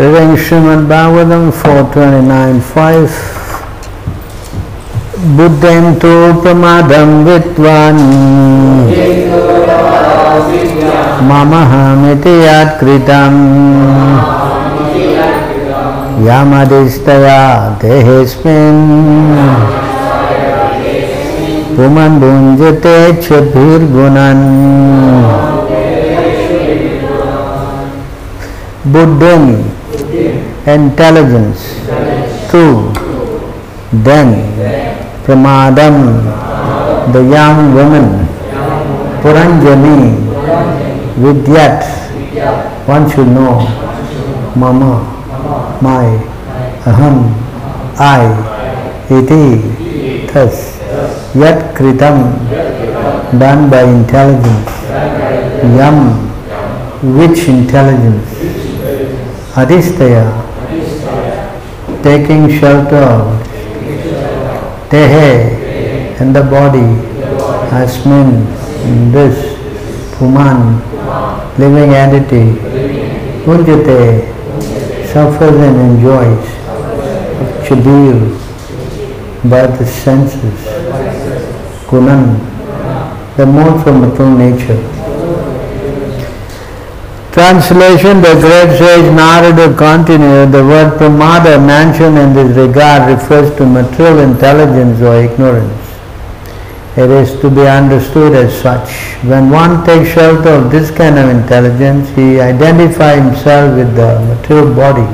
Reading Srimad Bhagavatam 429.5 Buddhem tu pramadam vitvani. Mamahamiti Yamadistaya Yamadishtaya puman पुमन् भुञ्जते क्षुभिर्गुणन् बुद्धं intelligence two then pramadam the young woman puranjani vidyat one should know mama my aham i iti thus yat kritam done by intelligence yam which intelligence adistaya taking shelter. Tehe in the body. Asmin in this. Puman living entity. Punjate suffers and enjoys chabir by the senses. Gunan the modes of material nature Translation The great sage Narada continued, the word pramada mentioned in this regard refers to material intelligence or ignorance. It is to be understood as such. When one takes shelter of this kind of intelligence, he identifies himself with the material body.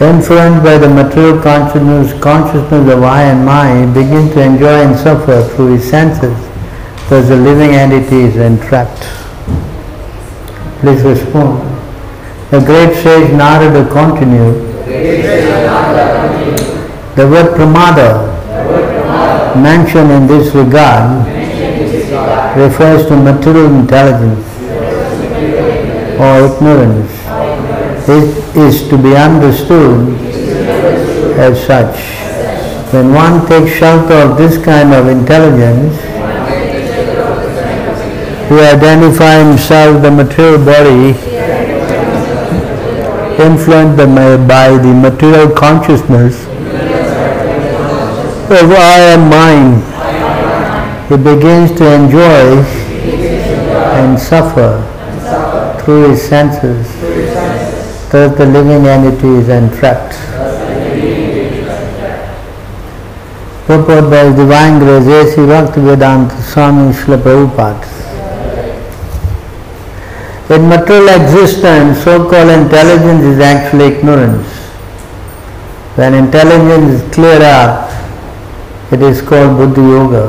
Influenced by the material consciousness, consciousness of I and my, he begins to enjoy and suffer through his senses. Thus the living entity is entrapped. Please respond. The great sage Narada continued. The word pramada mentioned in this regard refers to material intelligence or ignorance. It is to be understood as such. When one takes shelter of this kind of intelligence, he identify himself the material body influenced by the material consciousness of I am mine. He begins to enjoy and suffer through his senses. Thus the living entity is entrapped. Purport by Divine Grace A.C. Bhaktivedanta Swami Srila Prabhupada. In material existence, so-called intelligence is actually ignorance. When intelligence is cleared up, it is called Buddhi Yoga.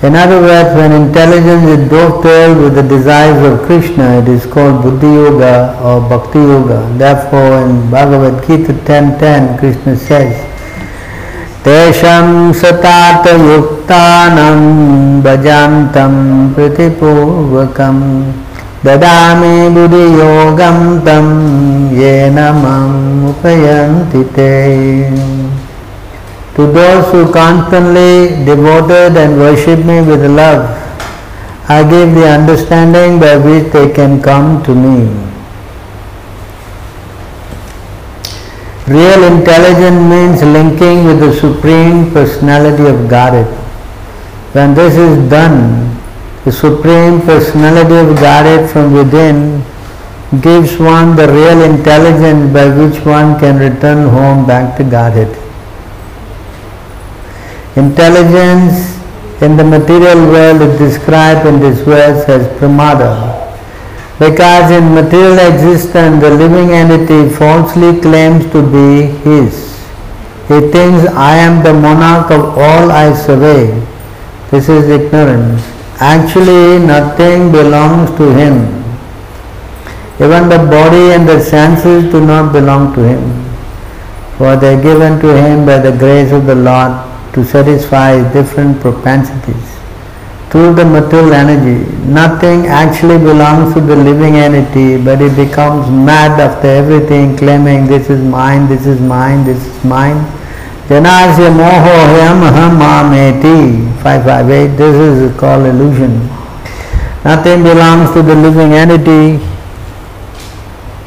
In other words, when intelligence is dovetailed with the desires of Krishna, it is called Buddhi Yoga or Bhakti Yoga. Therefore, in Bhagavad Gita 10.10, Krishna says, Tesham satata yuktanam bhajantam pritipurvakam ददामि बुधियोगं तं येन माम् उपयन्ति ते To those who constantly devoted and worship me with love, I give the understanding by which they can come to me. Real intelligence means linking with the Supreme Personality of Godhead. When this is done, the Supreme Personality of Godhead from within gives one the real intelligence by which one can return home back to Godhead. Intelligence in the material world is described in this verse as pramada. Because in material existence the living entity falsely claims to be his. He thinks I am the monarch of all I survey. This is ignorance. Actually nothing belongs to him. Even the body and the senses do not belong to him. For they are given to him by the grace of the Lord to satisfy different propensities. Through the material energy, nothing actually belongs to the living entity, but he becomes mad after everything, claiming this is mine, this is mine, this is mine. Janasya moho hyam ham mameti 558. This is called illusion. Nothing belongs to the living entity.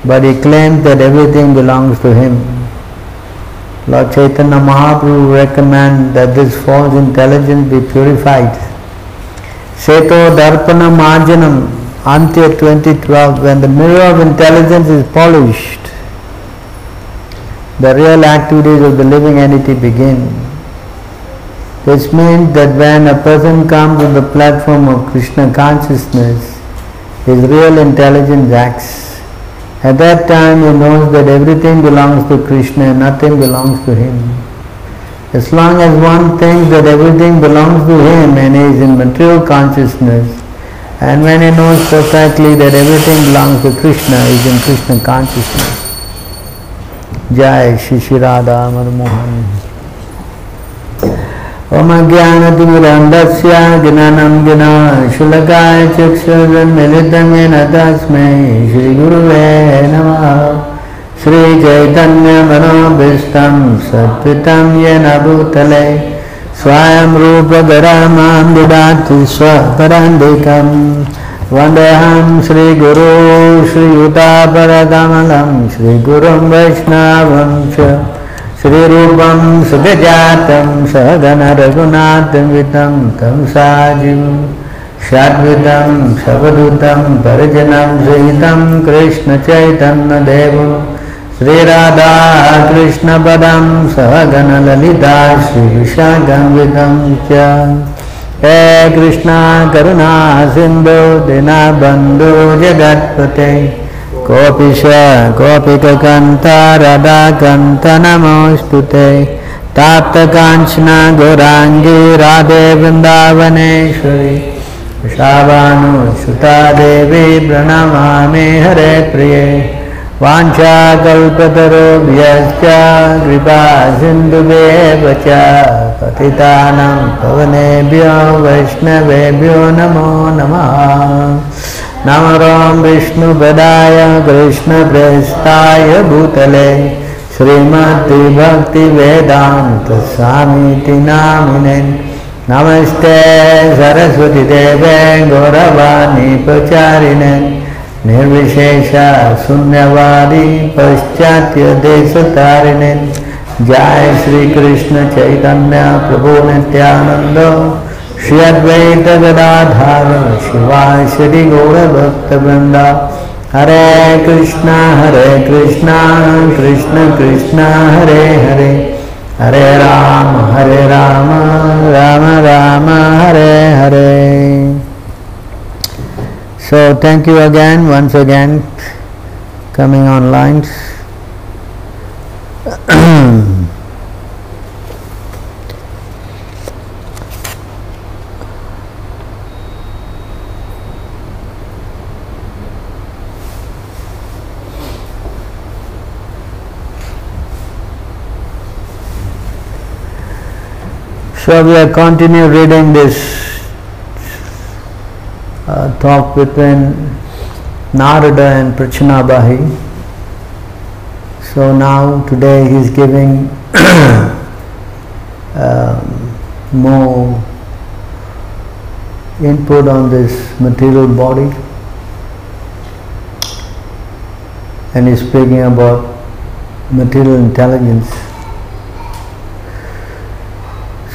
but he claims that everything belongs to him. Lord Chaitanya Mahaprabhu recommend that this false intelligence be purified. Seto Darpana Marjanam, Antya 2012, when the mirror of intelligence is polished, the real activities of the living entity begin. This means that when a person comes to the platform of Krishna consciousness, his real intelligence acts. At that time he knows that everything belongs to Krishna and nothing belongs to him. As long as one thinks that everything belongs to him and he is in material consciousness, and when he knows perfectly that everything belongs to Krishna, he is in Krishna consciousness. Shri Shri Radha Mohan. ओम ज्ञानतिमिरन्दस्य ज्ञानं ज्ञानशुलकाय चक्षुर्मिलितं येन तस्मै श्रीगुरुवे नमः। श्रीचैतन्यमनोभीष्टं सत्पितं येन भूतले। स्वयं रूपधरामां ददाति स्वपरान्धिकं वन्देऽहं श्रीगुरो श्रीयुतापरकमलं श्रीगुरुं वैष्णवं च। श्रीरूपं सुखजातं सहगणरघुनाथवितं तं साजिं षड्वितं शवदूतं परिजनं सहितं कृष्णचैतन्यदेवं। श्रीराधाकृष्णपदं सहगणललिता श्रीविशाखन्वितं च हे कृष्णा करुणा सिन्धो दिनाबन्धो जगत्पते कोऽपिश कोऽपिककन्ता राधाकन्तनमोऽस्तु ते ताप्तकाञ्चना गौराङ्गी राधे वृन्दावनेश्वरी शावानुसुता देवी प्रणमामि हरे प्रिये वाञ्छाकल्पतरुभ्यश्च कृपा सिन्धुभ्येव च पतितानां पवनेभ्यो वैष्णवेभ्यो नमो नमः। नमरं विष्णुपदाय कृष्णप्रेष्ठाय भूतले श्रीमद्भक्तिवेदान्तस्वामीति नामिने। नमस्ते सरस्वतीदेवे गौरवाणी प्रचारिणे निर्विशेष शून्यवादी पश्चात्यदेशतारिणे जय श्रीकृष्ण चैतन्य प्रभु नित्यानंद श्री अद्वैत गदाधार शिवाय श्री गौर भक्त वृंदा हरे कृष्णा हरे कृष्णा कृष्ण कृष्णा हरे हरे। हरे राम हरे Ram Ram Ram Hare Hare So thank you again, once again, coming online. So we are continue reading this uh, talk between Narada and Prachinabarhi. So now today he is giving um, more input on this material body and he's speaking about material intelligence.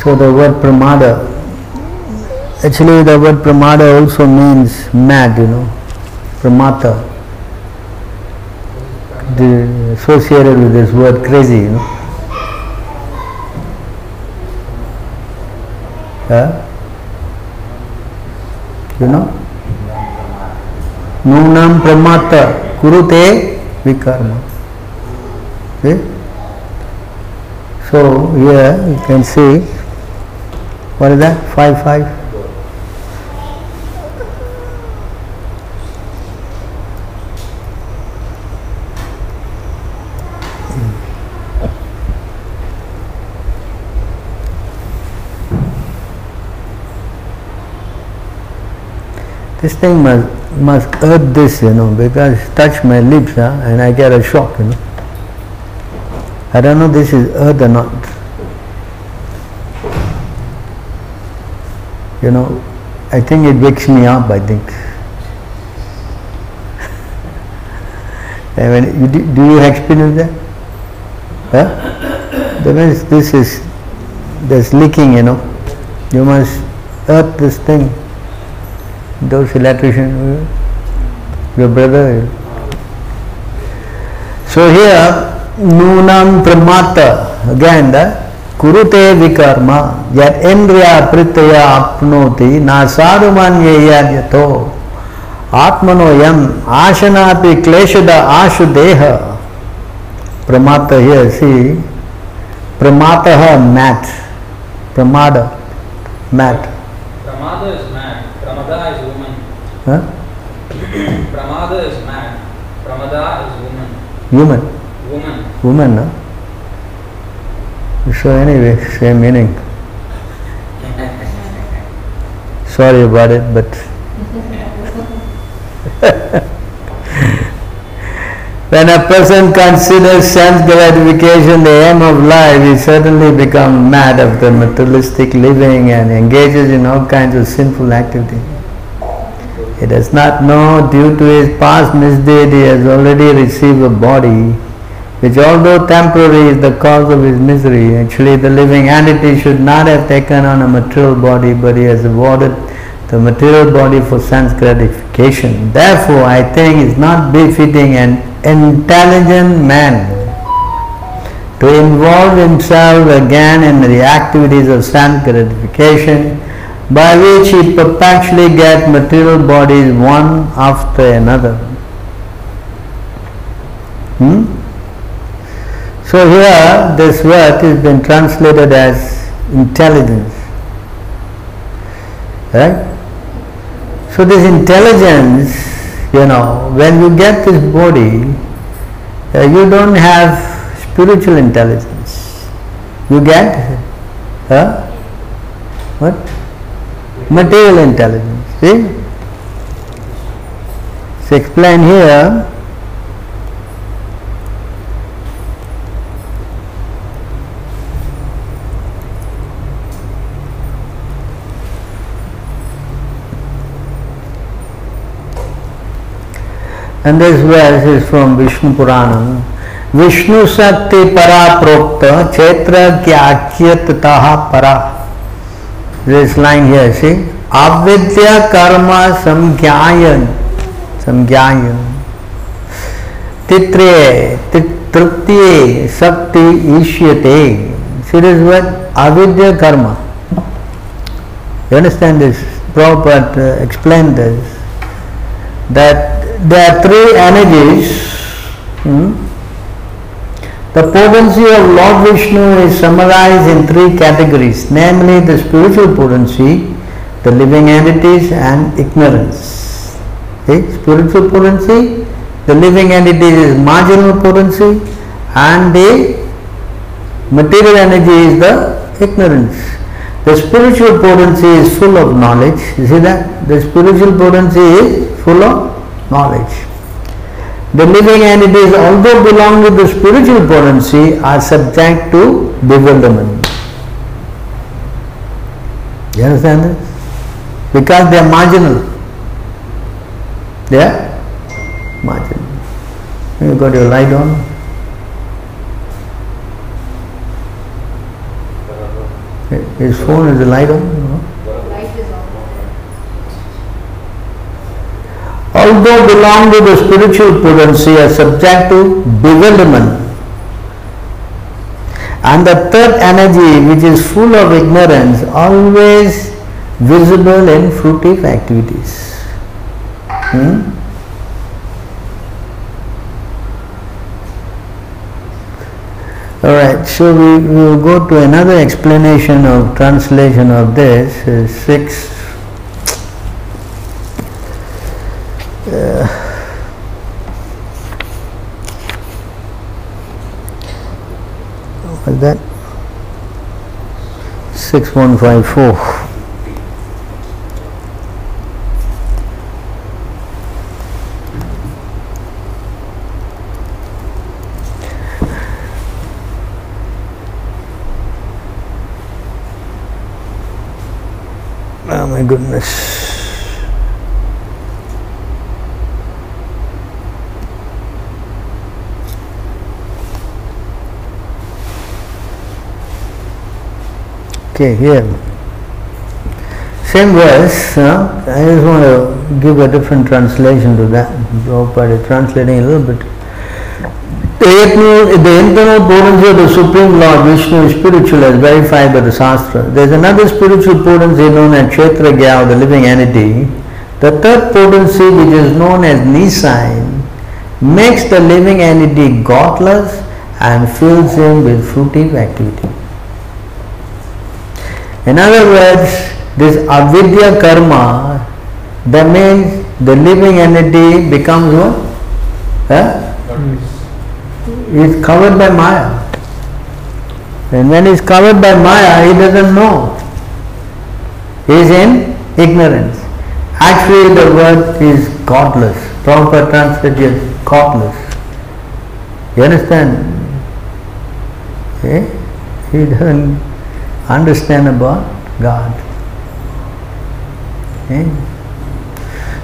So the word pramada, actually the word pramada also means mad, you know, pramata, the, associated with this word crazy, you know. Huh? You know? Nunam pramata kurute vikarma. See? So here you can see what is that? 5 5? This thing must must hurt this, you know, because touch my lips huh, and I get a shock, you know. I don't know this is earth or not. You know, I think it wakes me up, I think. I mean, you, do do you experience that? Huh? That means this is, there's leaking, you know. You must earth this thing. Those electricians, your brother. So here, Nunam Pramata, again the Kurute Vikarma, yat Indriya Pritaya Apnoti, Nasarumanyeya Yato, Atmano Yam, Ashanapi Kleshada Ashu Deha. Pramata here, see, Pramataha mat, Pramada, mat. Huh? Pramada is man. Pramada is woman. Human, Woman. woman, no? So anyway, same meaning. Sorry about it, but when a person considers sense gratification the aim of life, he certainly becomes mad after materialistic living and engages in all kinds of sinful activity. He does not know due to his past misdeed he has already received a body which although temporary is the cause of his misery. Actually the living entity should not have taken on a material body but he has awarded the material body for sense gratification. Therefore I think it is not befitting an intelligent man to involve himself again in the activities of sense gratification by which he perpetually gets material bodies one after another. Hmm? So here this word has been translated as intelligence. Right? So this intelligence, you know, when you get this body, uh, you don't have spiritual intelligence. You get uh, what? Material intelligence. See? It's explained here. And this verse is from Vishnu Purana. Vishnu Sakti Para Prokta Chetra Kyakyatataha Para. This line here, see? Avidya Karma Samgyayan. Samgyayan. Titre, Triptiye, Sakti Ishyate. See this word? Avidya Karma. You understand this? Prabhupada uh, explained this. That there are three energies. Hmm? The potency of Lord Vishnu is summarized in three categories, namely the spiritual potency, the living entities, and ignorance. Okay? Spiritual potency, the living entity is marginal potency, and the material energy is the ignorance. The spiritual potency is full of knowledge. You see that? The spiritual potency is full of knowledge. The living entities, although belong to the spiritual potency, are subject to bewilderment. You understand this? Because they are marginal. They are marginal. You got your light on? His phone is the light on? though belong to the spiritual potency, are subject to bewilderment. And the third energy, which is full of ignorance, always visible in fruitive activities. Hmm? Alright, so we will go to another explanation of translation of this, uh, 6 like that. 6154 Okay, here. Same verse, I just want to give a different translation to that. Prabhupada is translating a little bit. The eternal, the internal potency of the Supreme Lord Vishnu is spiritual as verified by the Shastra. There is another spiritual potency known as Kshetragya, the living entity. The third potency, which is known as nescience, makes the living entity godless and fills him with fruitive activity. In other words, this avidya karma, that means the living entity becomes what? Huh? Is covered by Maya. And when he's covered by Maya, he doesn't know. He is in ignorance. Actually, the word is godless. Proper translated as godless. You understand? Eh? He doesn't understand about God. Eh?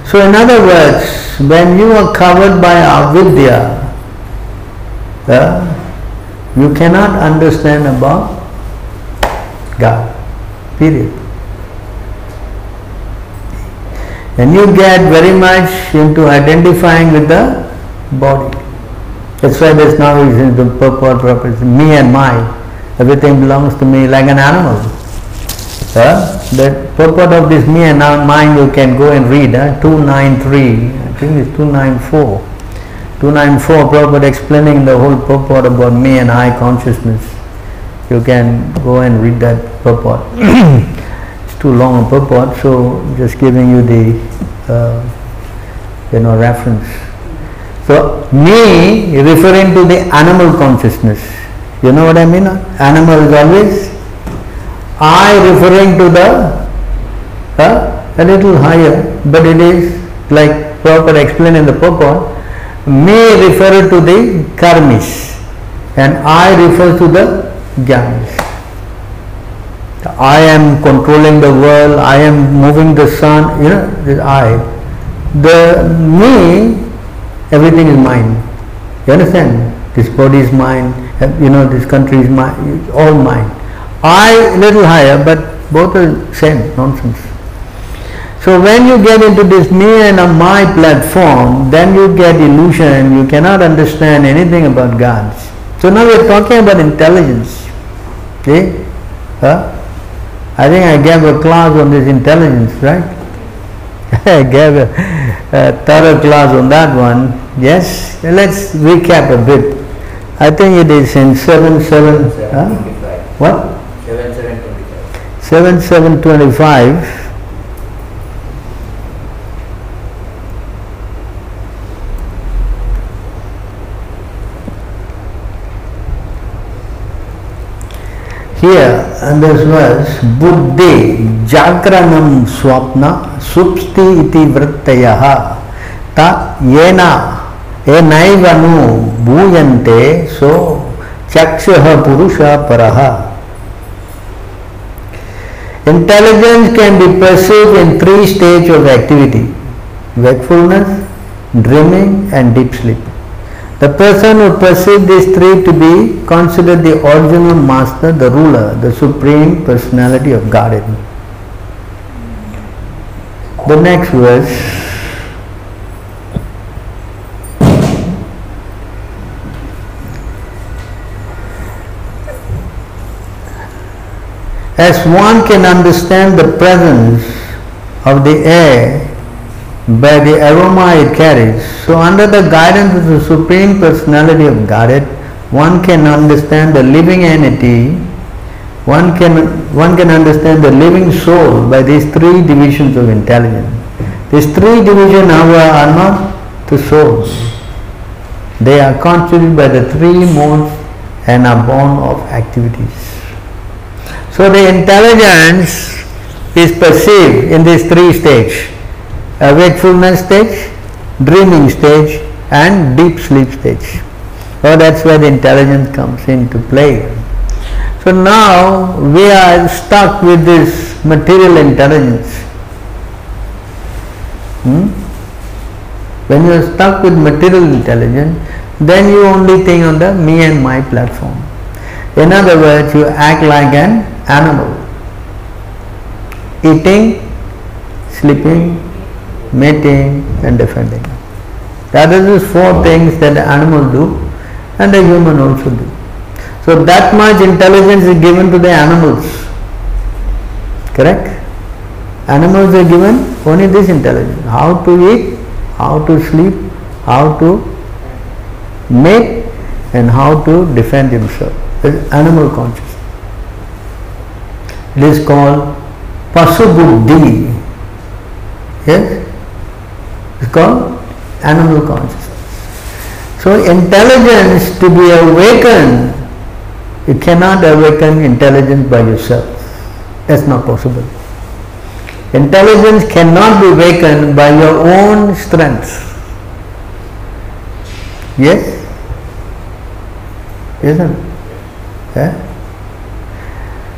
So, in other words, when you are covered by avidya, uh, you cannot understand about God. Period. And you get very much into identifying with the body. That's why there's now is the purport purpose, me and my. Everything belongs to me like an animal. Uh, the purport of this me and mine you can go and read, uh, 293, I think it's 294. 294 Prabhupada explaining the whole purport about me and I consciousness. You can go and read that purport. it's too long a purport, so just giving you the uh, you know reference. So me referring to the animal consciousness. You know what I mean? Animal is always I referring to the uh, a little higher, but it is like proper explained in the purport. Me refer to the karmis and I refer to the jnanis. I am controlling the world, I am moving the sun, you know, the I. The me, everything is mine. You understand? This body is mine, you know, this country is mine, all mine. I little higher, but both are same nonsense. So when you get into this me and my platform, then you get illusion. You cannot understand anything about God. So now we are talking about intelligence. See? Huh? I think I gave a class on this intelligence, right? I gave a, a thorough class on that one. Yes. Let's recap a bit. I think it is in seven seven. Huh? What? 7 7 25 here in this verse buddhi jagranam swapna supsti iti vrittayah ta yena enaivanu bhuyante so chakshah purusha paraha Intelligence can be perceived in three stages of activity wakefulness, dreaming, and deep sleep. The person who perceives these three to be considered the original master, the ruler, the supreme personality of Godhead. The next verse. As one can understand the presence of the air by the aroma it carries, so under the guidance of the Supreme Personality of Godhead, one can understand the living entity, one can, one can understand the living soul by these three divisions of intelligence. These three divisions, however, are not the souls. They are constituted by the three modes and are born of activities. So the intelligence is perceived in these three stages a wakefulness stage, dreaming stage, and deep sleep stage. So that's where the intelligence comes into play. So now we are stuck with this material intelligence. Hmm? When you are stuck with material intelligence, then you only think on the me and my platform. In other words, you act like an animal. eating, sleeping, mating and defending. That is the four things that the animal do and the human also do. So that much intelligence is given to the animals. Correct? Animals are given only this intelligence. How to eat, how to sleep, how to mate and how to defend himself. It's animal consciousness. It is called Pasubuddhi. Yes? It's called animal consciousness. So intelligence to be awakened, you cannot awaken intelligence by yourself. That's not possible. Intelligence cannot be awakened by your own strength. Yes? Isn't it? Yeah?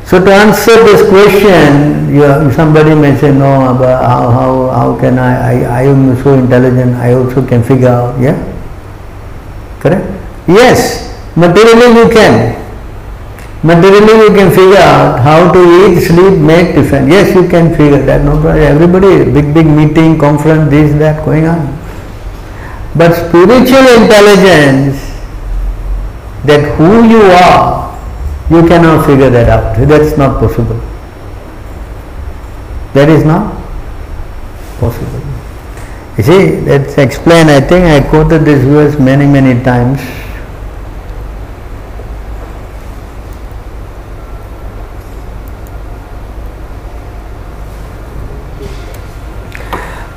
So to answer this question, you, somebody may say, no, but how, how, how can I, I, I am so intelligent, I also can figure out, yeah? Correct? Yes, materially you can. Materially you can figure out how to eat, sleep, make, defend. Yes, you can figure that, no problem. Everybody, big, big meeting, conference, this, that going on. But spiritual intelligence, that who you are, you cannot figure that out. That's not possible. That is not possible. You see, let's explain. I think I quoted this verse many, many times.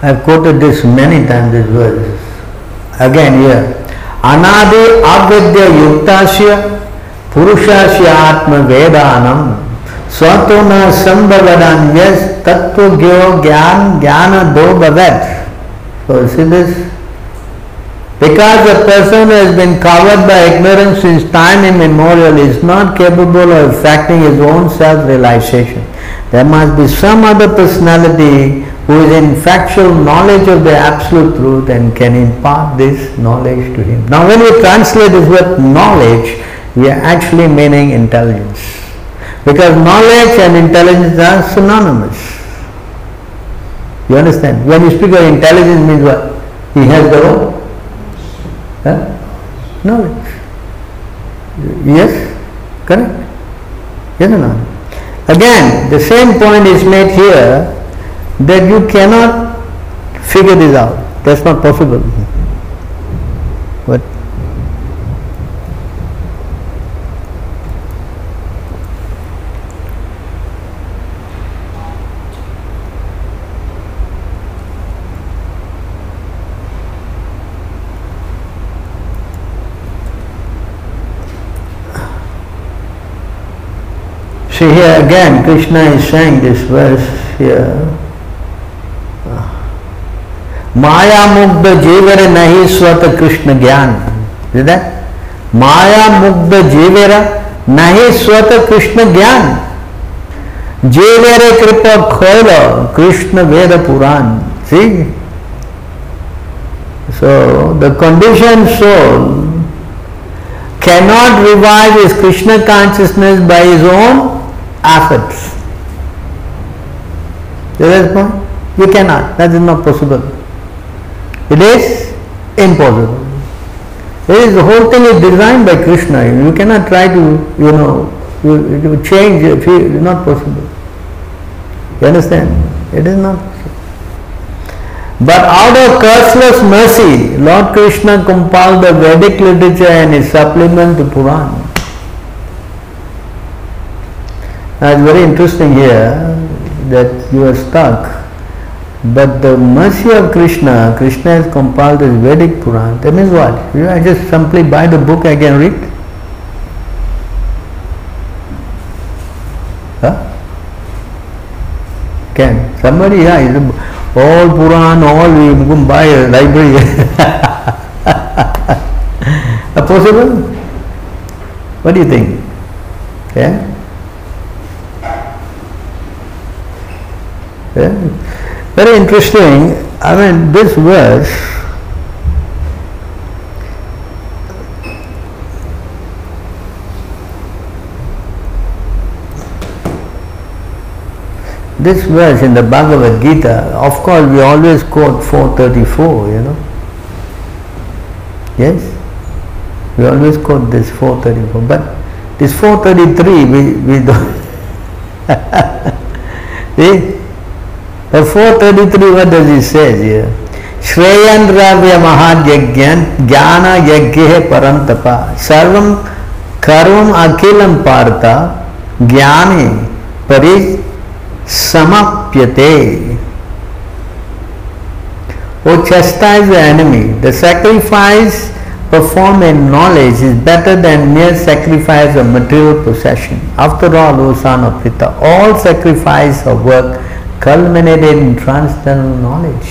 I've quoted this many times, this verse. Again here. Anadi avidya yuktasya पुरुषस्य आत्म वेदानम स्वतो न संभवदन yes तत्व ज्ञो ज्ञान ज्ञान दो भगत So see this? Because a person has been covered by ignorance since time immemorial is not capable of effecting his own self-realization. There must be some other personality who is in factual knowledge of the absolute truth and can impart this knowledge to him. Now when we translate this word knowledge, we are actually meaning intelligence. Because knowledge and intelligence are synonymous. You understand? When you speak of intelligence means what? He has the? Huh? Knowledge. Yes? Correct? Yes or no? Again, the same point is made here that you cannot figure this out. That's not possible. See here again, Krishna is saying this verse here. माया मुग्ध जीवर नहीं स्वत कृष्ण ज्ञान माया मुग्ध जीवर नहीं स्वत कृष्ण ज्ञान जीवेरे कृपा खोल कृष्ण वेद पुराण सी so the conditioned soul cannot revive his krishna consciousness by his own efforts. There is point? You cannot. That is not possible. It is impossible. It is the whole thing is designed by Krishna. You cannot try to, you know, you, you change. It is not possible. You understand? It is not possible. But out of curseless mercy, Lord Krishna compiled the Vedic literature and his supplement to Puran. Now it's very interesting here that you are stuck. But the mercy of Krishna, Krishna has compiled this Vedic Puran. That means what? you I just simply buy the book I can read? Huh? Can. Somebody, yeah, all Puran, all we can buy a library. possible? What do you think? Yeah? Very interesting. I mean, this verse this verse in the Bhagavad Gita, of course we always quote 434, you know. Yes? We always quote this 434, but this 433 we, we don't. See? The 433 what does he say here? Shreyan द्रव्य महायज्ञ ज्ञान यज्ञ परंतप सर्व कर्म अखिलम पार्थ ज्ञाने परिसमाप्यते O chastise the enemy. The sacrifice performed in knowledge is better than mere sacrifice of material possession. After all, O son of Pita, all sacrifice of work culminated in transcendental knowledge.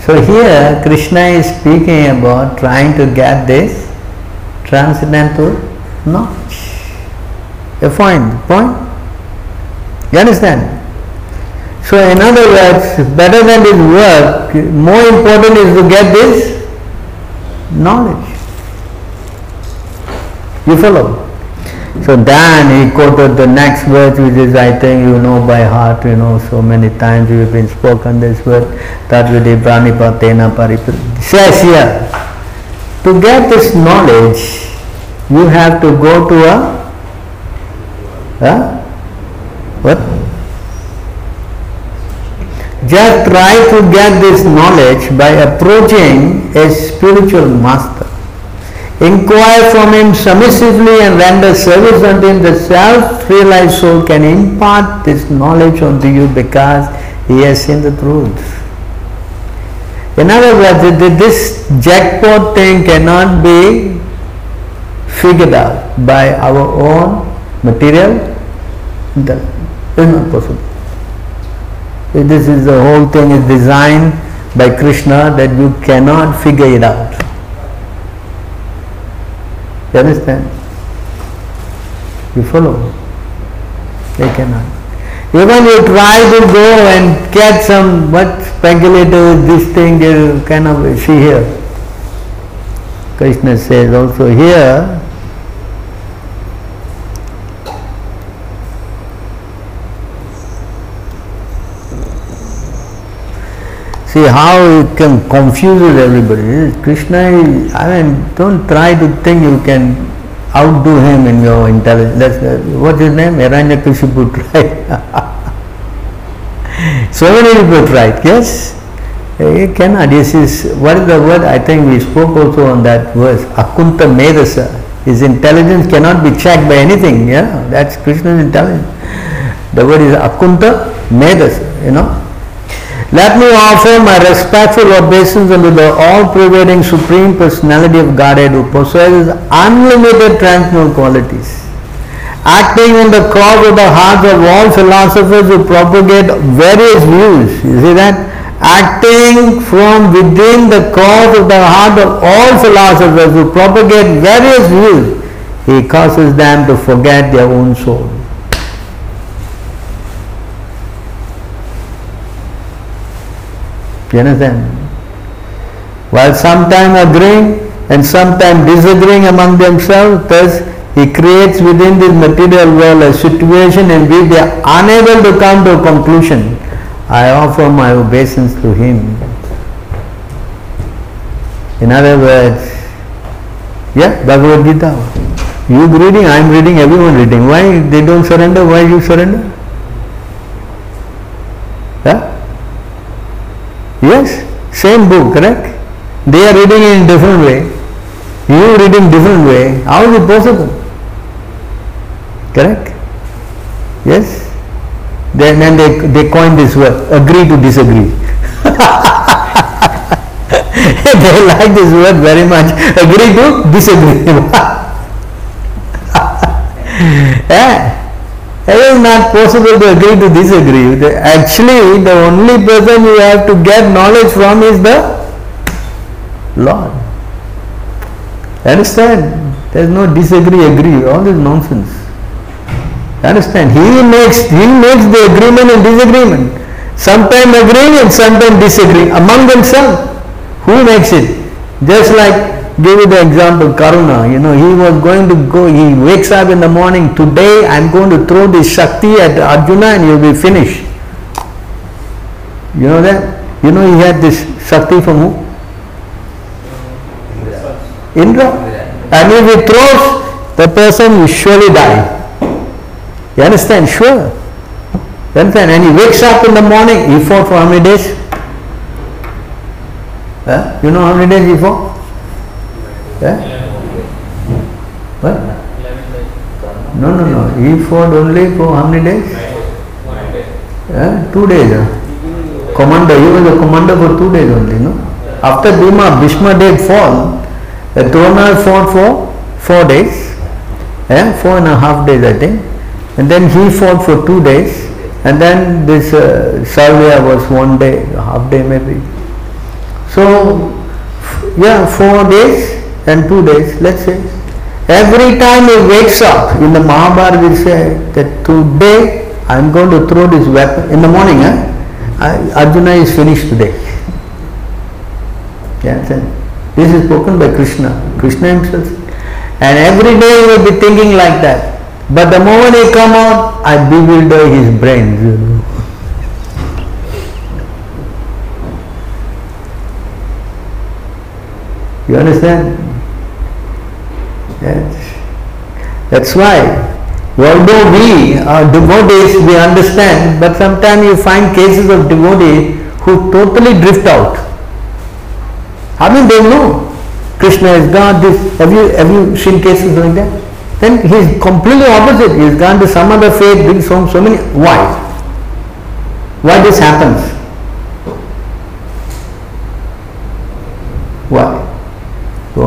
So here Krishna is speaking about trying to get this transcendental knowledge. You find point? You understand? So in other words, better than this work, more important is to get this knowledge. You follow? So then he quoted the next verse which is I think you know by heart, you know, so many times we have been spoken this word, Tatvidi Pranipatena Paripur. Says here, to get this knowledge, you have to go to a, huh? what? Just try to get this knowledge by approaching a spiritual master. Inquire from him submissively and render service unto him. The self-realized soul can impart this knowledge unto you because he has seen the truth. In other words, this jackpot thing cannot be figured out by our own material intellect. It is not possible. This is the whole thing is designed by Krishna that you cannot figure it out. You understand? You follow? They cannot. Even you try to go and get some what speculator this thing they cannot see here. Krishna says also here See how it can confuses everybody. Krishna, is, I mean, don't try to think you can outdo him in your intelligence. That's, what's his name? Hiranyakashipu tried. so many people tried, yes? You cannot. This is, what is the word? I think we spoke also on that verse. Akunta Medasa. His intelligence cannot be checked by anything. Yeah, that's Krishna's intelligence. The word is Akunta Medasa, you know. Let me offer my respectful obeisance unto the all-pervading Supreme Personality of Godhead who possesses unlimited transcendental qualities. Acting in the cause of the hearts of all philosophers who propagate various views. You see that? Acting from within the cause of the heart of all philosophers who propagate various views, he causes them to forget their own soul. You understand? While sometimes agreeing and sometimes disagreeing among themselves, thus he creates within this material world a situation in which they are unable to come to a conclusion. I offer my obeisance to him. In other words, yeah, Bhagavad Gita. You reading, I am reading, everyone reading. Why they don't surrender? Why you surrender? Yeah? Yes, same book, correct? They are reading in different way. You reading different way. How is it possible? Correct? Yes? Then, then they, they coin this word, agree to disagree. they like this word very much. Agree to disagree. yeah. It is not possible to agree to disagree. Actually, the only person you have to get knowledge from is the Lord. Understand? There is no disagree, agree. All this nonsense. Understand? He makes he makes the agreement and disagreement. Sometimes agreeing and sometimes disagreeing among themselves. Who makes it? Just like give you the example, Karna, you know, he was going to go, he wakes up in the morning, today I'm going to throw this Shakti at Arjuna and he'll be finished. You know that? You know he had this Shakti from who? Indra. And if he throws, the person will surely die. You understand? Sure. You understand? And he wakes up in the morning, he fought for how many days? Huh? You know how many days he fought? Yeah? What? No, no, no. He fought only for how many days? Yeah? Two days. Huh? Commander, he was a commander for two days only, no? After Bhima, Bhishma did fall. The Drona fought for four days. Yeah? Four and a half days, I think. And then he fought for two days. And then this uh, Salvia was one day, half day maybe. So, yeah, four days and two days, let's say. Every time he wakes up, in the Mahabharata we say that today I am going to throw this weapon, in the morning, eh? Arjuna is finished today. Yeah, this is spoken by Krishna, Krishna himself. And every day he will be thinking like that. But the moment he come out, I bewilder his know. You understand? Yes. That's why, although we are devotees, we understand, but sometimes you find cases of devotees who totally drift out. I mean, they know Krishna is God. This have you have you seen cases like that? Then he is completely opposite. He has gone to some other faith, brings home so many. Why? Why this happens? Why?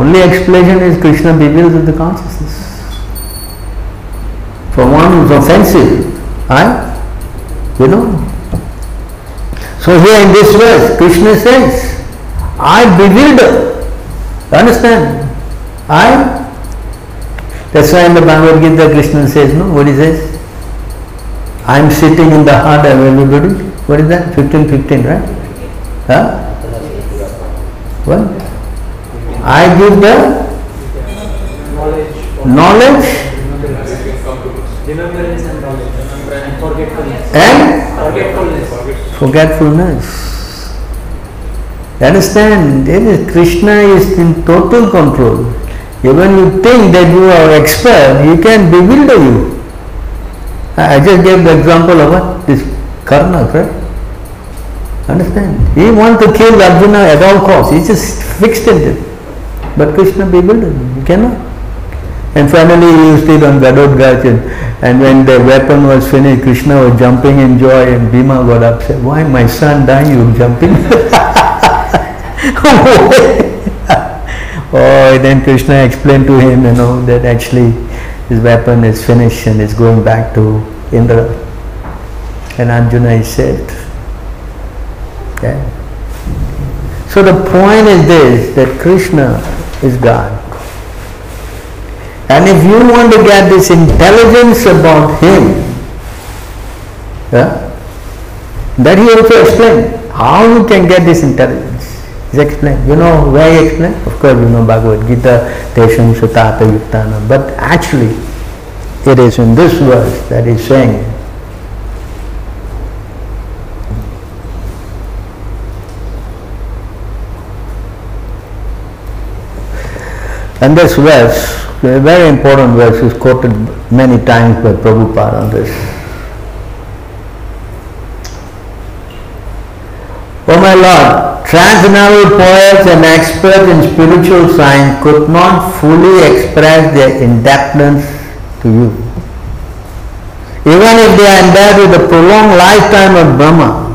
Only explanation is Krishna bewilders the consciousness. For one who's offensive, I, you know. So here in this verse, Krishna says, I bewilder. Understand? I. That's why in the Bhagavad Gita, Krishna says, no, what is this? I am sitting in the heart of everybody. What is that? 15, 15, right? Huh? What? I give the knowledge Remembrance and knowledge. And forgetfulness. and Forgetfulness. forgetfulness. Understand? Krishna is in total control. Even you think that you are expert, he can bewilder you. I just gave the example of what? This Karna, right? Understand? He wants to kill Arjuna at all costs. He just fixed it. But Krishna bewildered him. He cannot. And finally he used it on Ghatotkacha and, when the weapon was finished, Krishna was jumping in joy and Bhima got upset. Why my son dying, you jumping? oh, then Krishna explained to him, you know, that actually his weapon is finished and it's going back to Indra. And Arjuna is saved. Okay. So the point is this, that Krishna is God. And if you want to get this intelligence about Him, yeah, that he also explained how you can get this intelligence. He's explained. You know where he explained? Of course you know Bhagavad Gita, Tesham Satata Yuktana. But actually it is in this verse that he's saying And this verse, a very important verse, is quoted many times by Prabhupada on this. Oh my Lord, transcendental poets and experts in spiritual science could not fully express their indebtedness to you. Even if they are endowed with a prolonged lifetime of Brahma,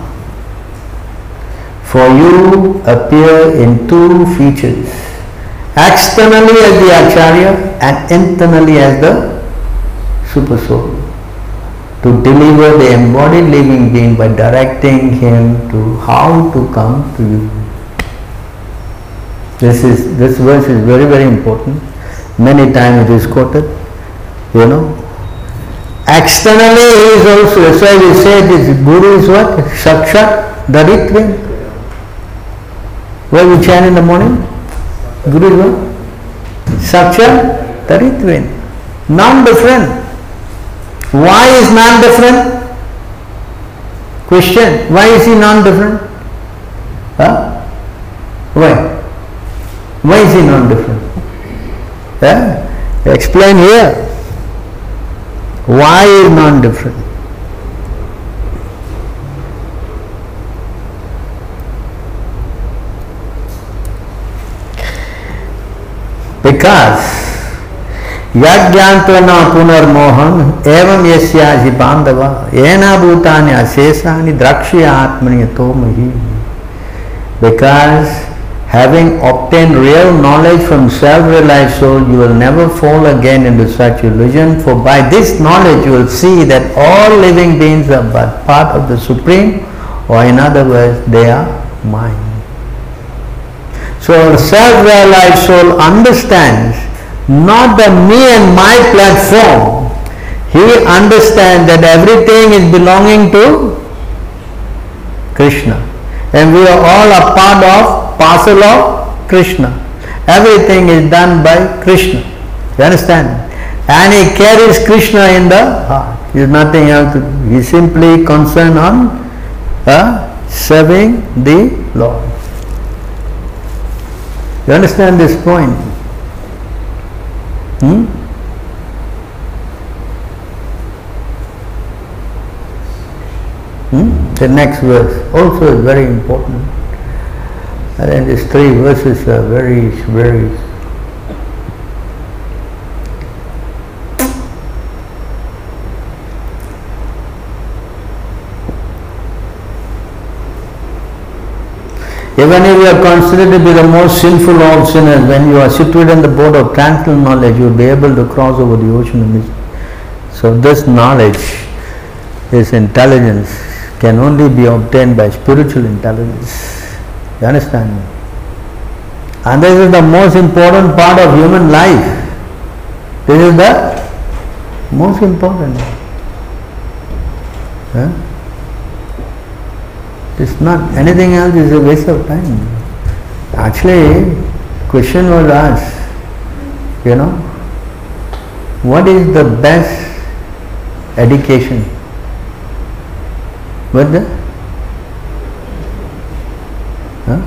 for you appear in two features externally as the Acharya and internally as the Super Soul to deliver the embodied living being by directing him to how to come to you. This is this verse is very very important. Many times it is quoted. You know. Externally he is also that's why we say this Guru is what? Sakshat Daritrin. Where we chant in the morning? Guru is what? Sakcha Taritven. Non-different. Why is non-different? Question. Why is he non-different? Huh? Why? Why is he non-different? Yeah? Explain here. Why is non-different? विकास यज्ञांतना पुनर्मोहन, एवं यश्यासी बांधव एना भूतानि अशेषा द्राक्षी आत्मनि तोमही because having obtain real knowledge from self realize soul you will never fall again into such illusion for by this knowledge you will see that all living beings are but part of the supreme or in other words they are mind so self-realized soul understands not the me and my platform. He understands that everything is belonging to Krishna. And we are all a part of, parcel of Krishna. Everything is done by Krishna. You understand? And he carries Krishna in the heart. He is nothing else. He simply concerned on uh, serving the Lord. You understand this point? Hmm? Hmm? The next verse also is very important. And then these three verses are very, very Even if you are considered to be the most sinful of all sinners, when you are situated on the board of tranquil knowledge, you will be able to cross over the ocean of misery. So this knowledge, this intelligence, can only be obtained by spiritual intelligence. You understand? And this is the most important part of human life. This is the most important. Huh? It's not anything else is a waste of time. Actually, question was asked, you know, what is the best education? What the? Huh?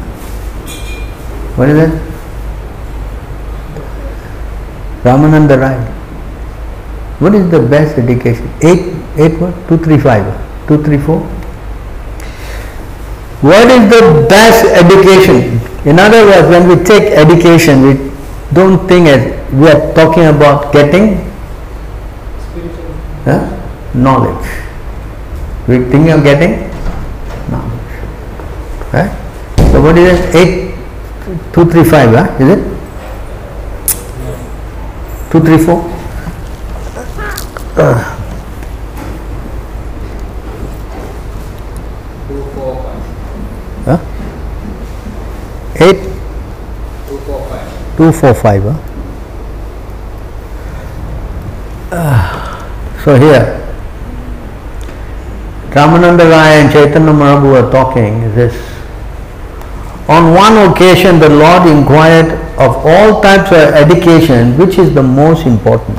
What is it? Ramananda Rai. What is the best education? Eight, eight what? Two, three, five. Two, three, four. What is the best education? In other words, when we take education, we don't think as we are talking about getting huh? knowledge. We think of getting knowledge. Right? So what is it? Eight, two, three, five. Huh? Is it? Two, three, four. Uh, 8 245 245 huh? uh, so here Ramananda Raya and Chaitanya Mahaprabhu are talking. This on one occasion the Lord inquired of all types of education which is the most important?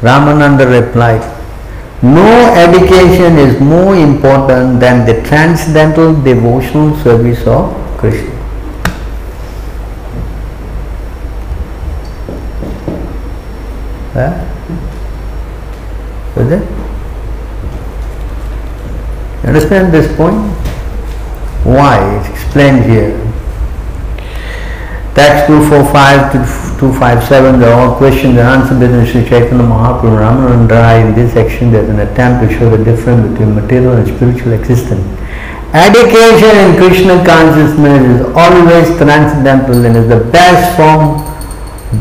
Ramananda replied no education is more important than the transcendental devotional service of Krishna. Huh? Is it? Understand this point? Why? It's explained here. Text 245 to 257, they're all questions and answered between Sri Chaitanya Mahaprabhu and Rai. In this section, there's an attempt to show the difference between material and spiritual existence. Education in Krishna consciousness is always transcendental and is the best form,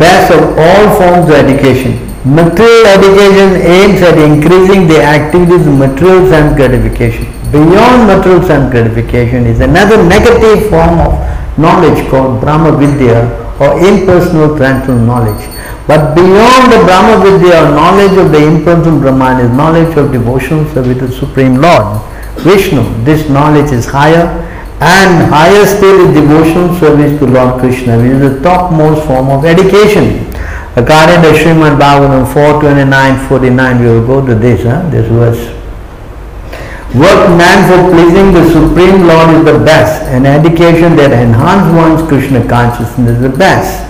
best of all forms of education. Material education aims at increasing the activities of material sense gratification. Beyond material sense gratification is another negative form of knowledge called Brahma Vidya or impersonal tranquil knowledge. But beyond the Brahma Vidya or knowledge of the impersonal Brahman is knowledge of devotional service to Supreme Lord, Vishnu. This knowledge is higher And higher still is devotional service to Lord Krishna, which is the topmost form of education. According to Srimad Bhagavatam 429 49, we will go to this, huh? this verse. Work man for pleasing the Supreme Lord is the best, and education that enhances one's Krishna consciousness is the best.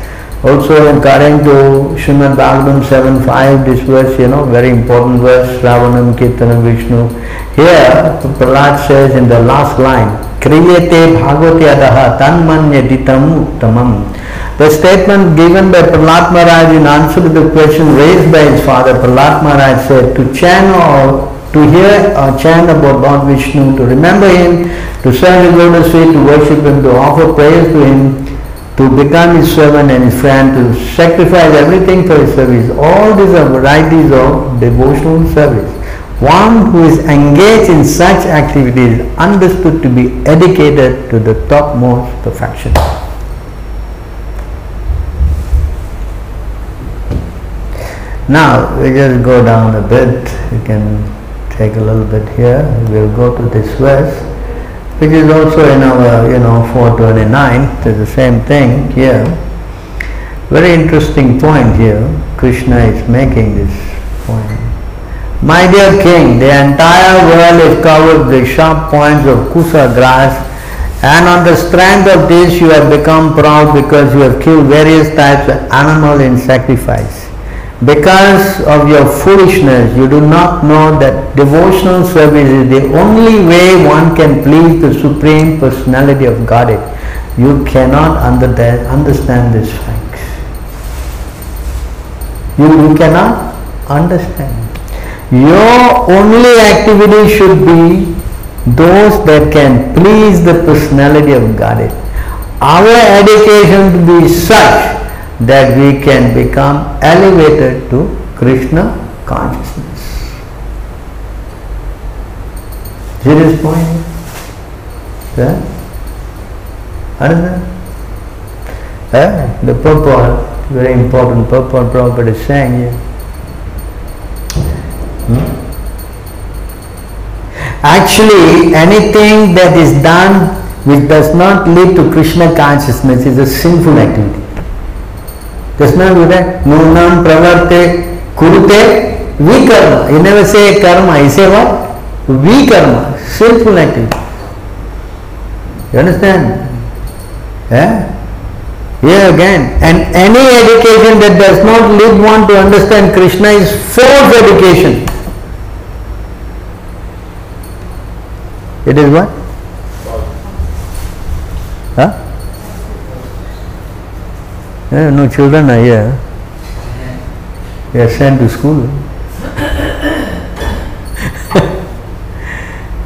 Also, according to Srimad Bhagavatam 7.5, this verse, you know, very important verse, Shravanam Kirtanam Vishnu. Here, Prahlad says in the last line, Kriyate Bhagavati Adaha Tanmanyaditam Uttamam. The statement given by Prahlad Maharaj in answer to the question raised by his father, Prahlad Maharaj said, to chant or to hear or chant about Lord Vishnu, to remember him, to serve his lotus feet, to worship him, to offer prayers to him, to become his servant and his friend, to sacrifice everything for his service. All these are varieties of devotional service. One who is engaged in such activities is understood to be educated to the topmost perfection. Now we just go down a bit. We can take a little bit here. We'll go to this verse, which is also in our, you know, 429. It's the same thing here. Very interesting point here. Krishna is making this point. My dear king, the entire world is covered with sharp points of kusa grass, and on the strength of this you have become proud because you have killed various types of animal in sacrifice. Because of your foolishness, you do not know that devotional service is the only way one can please the Supreme Personality of Godhead. You cannot under understand these facts. You, you cannot understand. Your only activity should be those that can please the personality of Godhead. Our education to be such that we can become elevated to Krishna consciousness. See this point? Yeah? Understand? Yeah? The purport, very important purport Prabhupada is saying here. Hmm? Actually, anything that is done which does not lead to Krishna consciousness is a sinful activity. Krishna do that. Nunam pravarte kurute vikarma. He never say karma, he say what? Vikarma, sinful activity. You understand? Yeah? Here again, and any education that does not lead one to understand Krishna is false education. It is what? Huh? Yeah, no children are here. They are sent to school.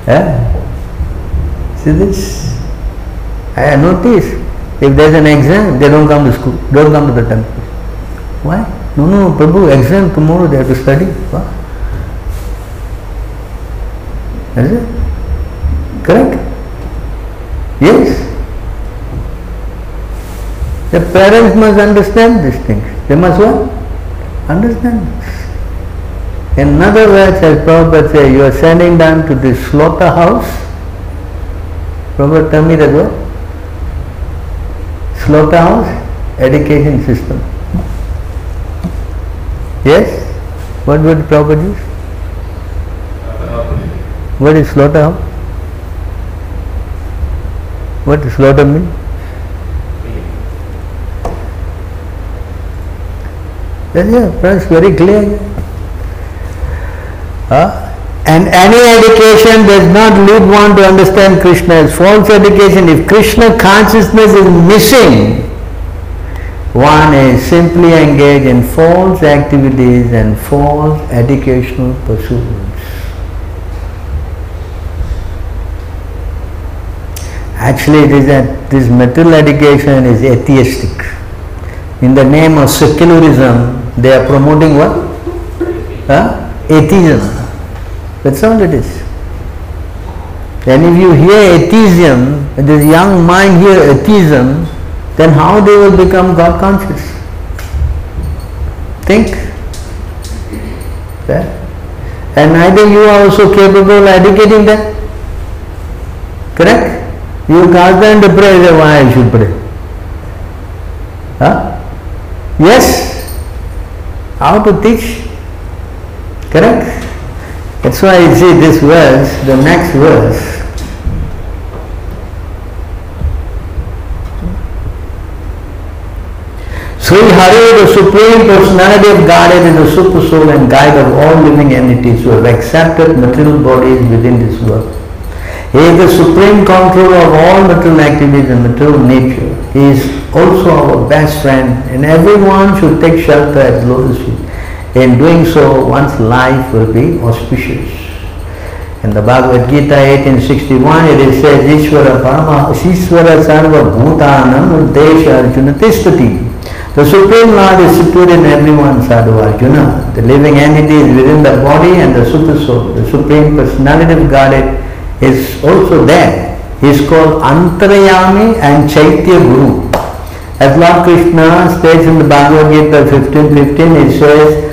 yeah? See this? I notice if there is an exam, they don't come to school, don't come to the temple. Why? No, no, Prabhu, exam tomorrow they have to study. Is it? Correct? Yes. The parents must understand these things. They must what? Understand this. In other words, as Prabhupada says, you are sending them to the slaughterhouse. Prabhupada tell me that what? Slaughterhouse education system. Yes? What would Prabhupada use? What is slaughterhouse? What does slaughter mean? Yeah, friends, very clear. Uh, and any education does not lead one to understand Krishna as false education. If Krishna consciousness is missing, one is simply engaged in false activities and false educational pursuits. Actually, it is that this material education is atheistic. In the name of secularism, they are promoting what? Huh? Atheism. That's all it is. And if you hear atheism, this young mind hear atheism, then how they will become God conscious? Think. Yeah? And neither you are also capable of educating them. Correct? You ask them to pray, why I should pray? Huh? Yes. How to teach? Correct? That's why I say this verse, the next verse. Sri Hari, the Supreme Personality of Godhead, is the Super Soul and Guide of all living entities who have accepted material bodies within this world. He is the supreme controller of all material activities and material nature. He is also our best friend and everyone should take shelter at lotus feet. In doing so, one's life will be auspicious. In the Bhagavad Gita 1861, it is said, Ishvara Parama, Ishvara Sarva Bhutanam Desha Arjuna Tishtati. The Supreme Lord is situated in everyone, Sadhu Arjuna. The living entity is within the body and the Super Soul. The Supreme Personality of Godhead is also there. He is called Antaryami and Chaitya Guru. As Lord Krishna states in the Bhagavad Gita 15.15, he says,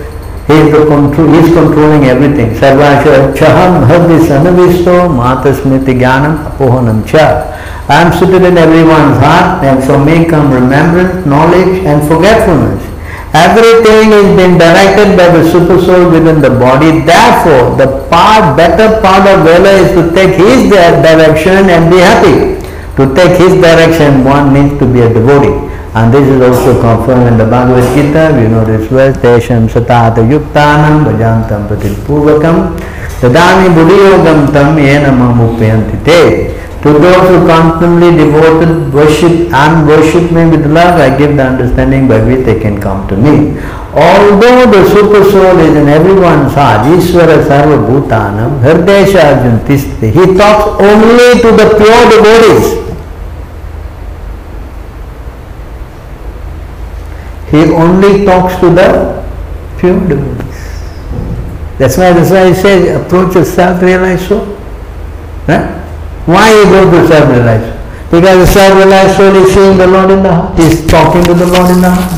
he is, the control, he is controlling everything. Sarvasha chaham bhadvi sanavisto matasmiti jnanam apohanam cha. I am seated in everyone's heart and from me come remembrance, knowledge and forgetfulness. Everything is being directed by the super soul within the body. Therefore, the part, better part of Vela is to take his direction and be happy. To take his direction, one needs to be a devotee. And this is also confirmed in the Bhagavad Gita. We know this verse, Tesham satata yuktanam bhajantam pritipurvakam dadami buddhiyogam tam yena mamupayanti te. To those who constantly devoted worship and worship me with love, I give the understanding by which they can come to me. Although the super soul is in everyone's heart, Ishvara Sarva Bhutanam, Hrdesha Arjun he talks only to the pure devotees. He only talks to the pure devotees. That's why that's why he says approach self-realized soul. Right? Why he go to self-realized soul? Because the self-realized soul is seeing the Lord in the heart. He is talking to the Lord in the heart.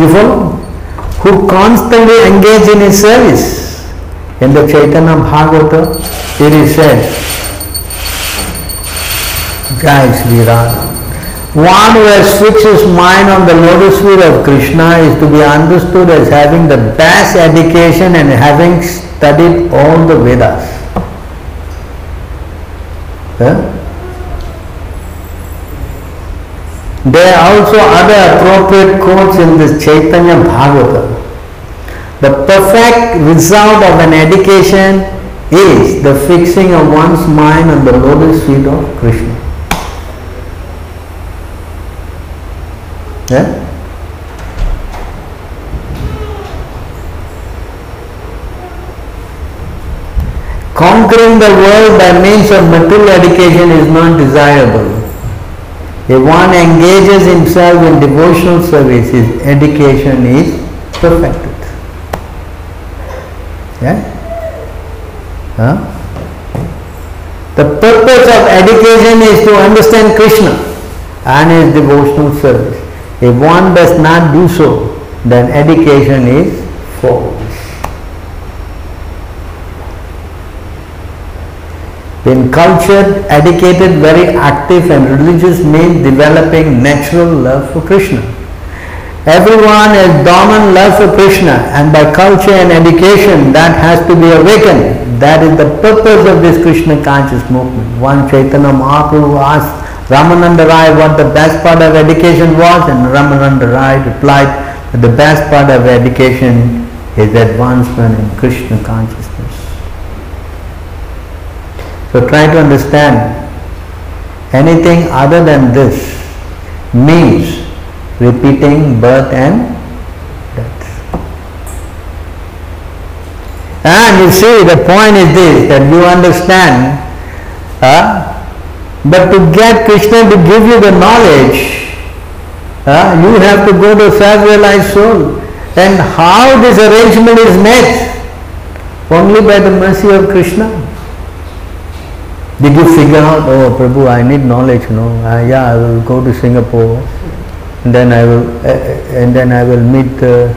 You follow? Who constantly engage in his service. In the Chaitanya Bhagavata, it is said, Jai Sri Radha. One who has fixed his mind on the lotus feet of Krishna is to be understood as having the best education and having studied all the Vedas. There are also other appropriate quotes in this Chaitanya Bhagavata. The perfect result of an education is the fixing of one's mind on the lotus feet of Krishna. Yeah? Conquering the world by means of material education is not desirable. If one engages himself in devotional service, education is perfected. Yeah? Huh? The purpose of education is to understand Krishna and his devotional service. If one does not do so, then education is false. When cultured, educated, very active and religious means developing natural love for Krishna. Everyone has dormant love for Krishna and by culture and education that has to be awakened. That is the purpose of this Krishna conscious movement. One Chaitanya Mahaprabhu asked Ramananda Rai what the best part of education was and Ramananda Rai replied that the best part of education is advancement in Krishna consciousness. So try to understand anything other than this means repeating birth and death. And you see the point is this that you understand uh, but to get Krishna to give you the knowledge uh, you have to go to self-realized soul and how this arrangement is made? only by the mercy of Krishna. Did you figure out, oh Prabhu, I need knowledge, you know, uh, yeah, I will go to Singapore, and then I will, uh, and then I will meet the,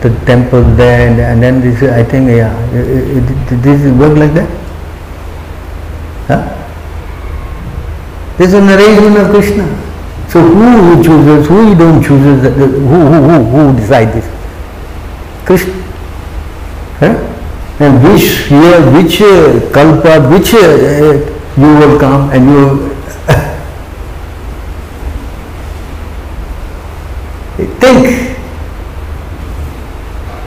the temple there, and, and then this, I think, yeah, it, this work like that? Huh? This is an of Krishna. So who chooses, who don't chooses, who, who, who, who decides this? Krishna. Huh? And which year, which uh, kalpa, which uh, you will come and you will. think.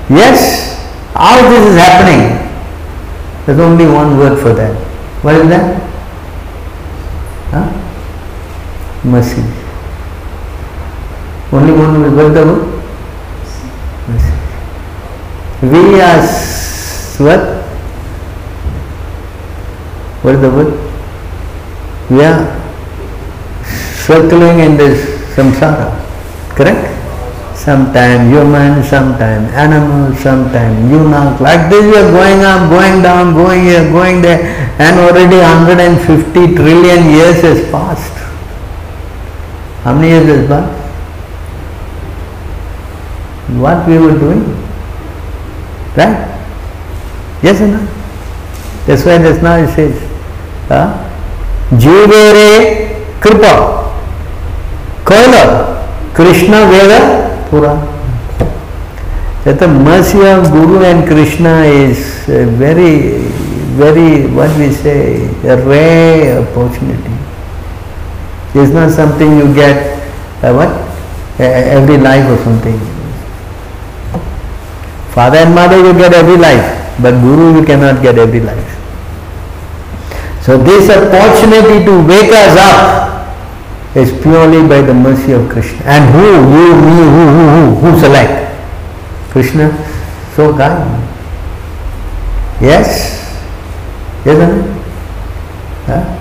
Yes, how this is happening? There's only one word for that. What is that? Huh? Mercy. Only one word. What the word? Mercy. We are what? What is the word? We are circling in this samsara. Correct? Sometime human, sometime animal, sometime eunuch. Like this we are going up, going down, going here, going there, and already 150 trillion years has passed. How many years has passed? What we were doing? Right? Yes or no? That's why just now it says, huh? जीवेरे कृपा। कल Krishna Veda Purana. Mercy of guru and Krishna is very very one we say rare opportunity is not something you get one every life or something father and mother you get every life but guru you can not get every life So this opportunity to wake us up is purely by the mercy of Krishna. And who, you, me, who, who, who, who select? Krishna, so kind. Yes? Or no? Huh?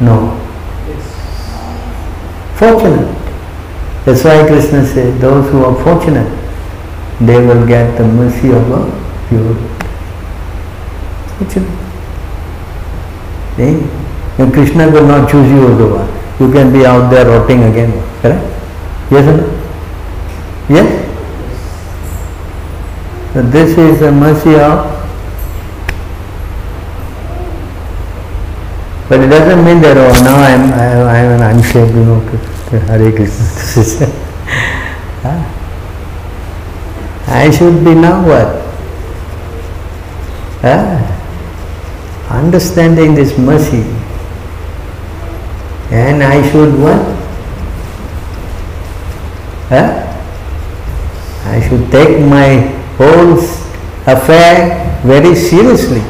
No. Fortunate. That's why Krishna says, those who are fortunate, they will get the mercy of a pure. Fortunate. See? Krishna will not choose you otherwise. You can be out there rotting again. Correct? Yes or no? Yes? So this is the mercy of but it doesn't mean that oh now I'm I, I'm an unsaved, you know, Hare Krishna. Huh? I should be now what? Huh? Understanding this mercy. And I should what? Huh? I should take my whole affair very seriously.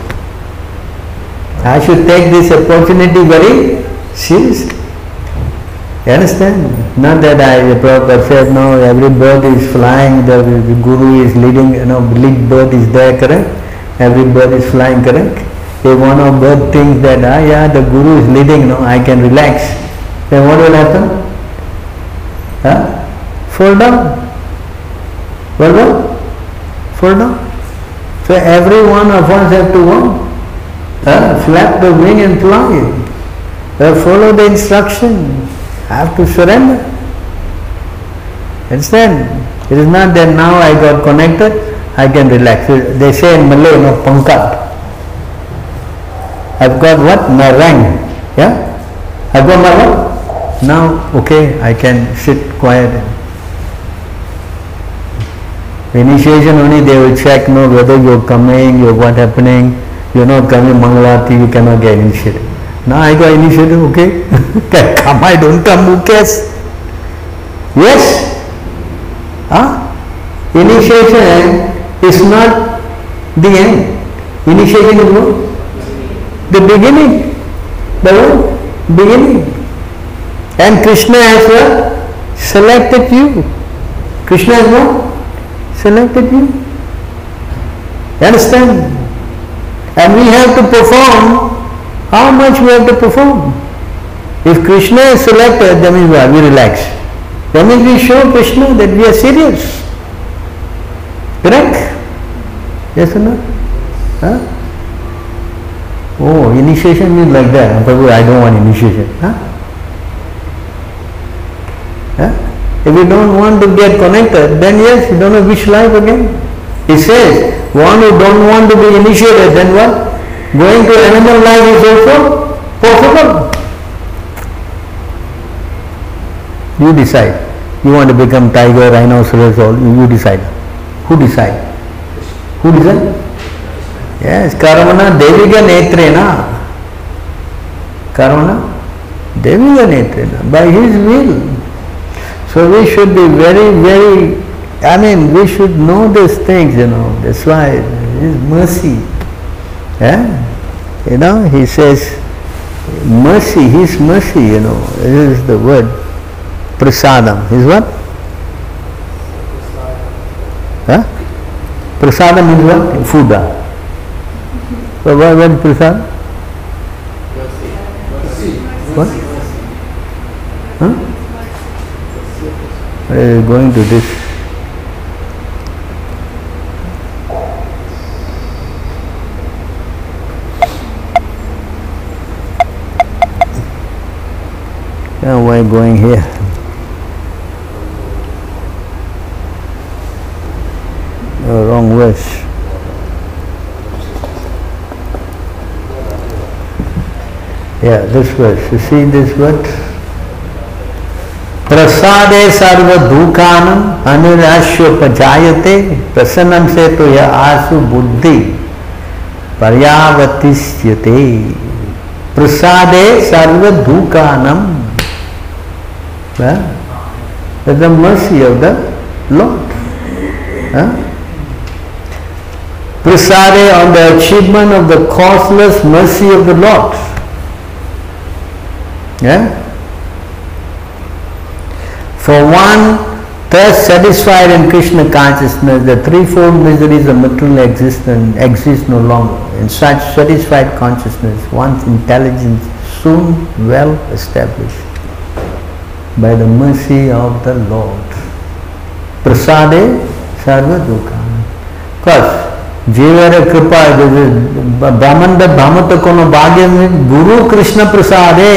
I should take this opportunity very seriously. You understand? Not that I, the Prabhupada said, no, every bird is flying, the, the Guru is leading, you know, lead bird is there, correct? Every bird is flying, correct? If one of bird thinks that, ah, yeah, the Guru is leading, no, I can relax, then what will happen? Huh? Fall down. Fall down? Fall down. So every one of us have to what? Uh, flap the wing and fly. Uh, follow the instruction. Have to surrender. Understand? It is not that now I got connected, I can relax. They say in Malay, no, pangkat. I've got what? My rank. Yeah? I've got my what? Now, okay, I can sit quiet. Initiation only they will check no whether you're coming, you're what happening, you're not coming Mangalati, you cannot get initiated. Now I got initiated, okay. Come, I don't come, who cares? Yes? Huh? Initiation is not the end. Initiation is what? The beginning. The what? Beginning. And Krishna has what? Selected you. Krishna has what? Selected you. You understand? And we have to perform how much we have to perform. If Krishna is selected, that means what? We relax. That means we show Krishna that we are serious. Correct? Yes or no? Huh? Oh, initiation means like that. Prabhu, I don't want initiation. Huh? Huh? If you don't want to get connected, then yes, you don't know which life again. He says, one who don't want to be initiated, then what? Going to animal life is also possible. You decide. You want to become tiger, rhinoceros, or you decide. Who decide? Who decide? Yes, Karamana Deviga Netrena. Karamana Deviga Netrena. By his will. So we should be very, very, I mean, we should know these things, you know. That's why his mercy. Yeah? You know, he says, mercy, his mercy, you know, is the word. Prasadam. Is what? Huh? Prasadam is what? Food. So what is prasad? What? Huh? Uh, going to this. Yeah, why going here? Yeah, this verse. You see this verse? प्रसादे सर्वधूकान अनुराश्योपजाते प्रसन्नम से तो यह आसु बुद्धि पर्यावतिष्यते प्रसादे सर्वधूकानम the mercy of the lord Prasade on the achievement of the costless mercy of the lord Yeah? For one thus satisfied in Krishna consciousness, the threefold miseries of material existence exist no longer. In such satisfied consciousness, one's intelligence soon well established by the mercy of the Lord. Prasade sarva dukha. Because जीवर कृपा ब्राह्मण भामत कोनो भाग्य में गुरु कृष्ण प्रसादे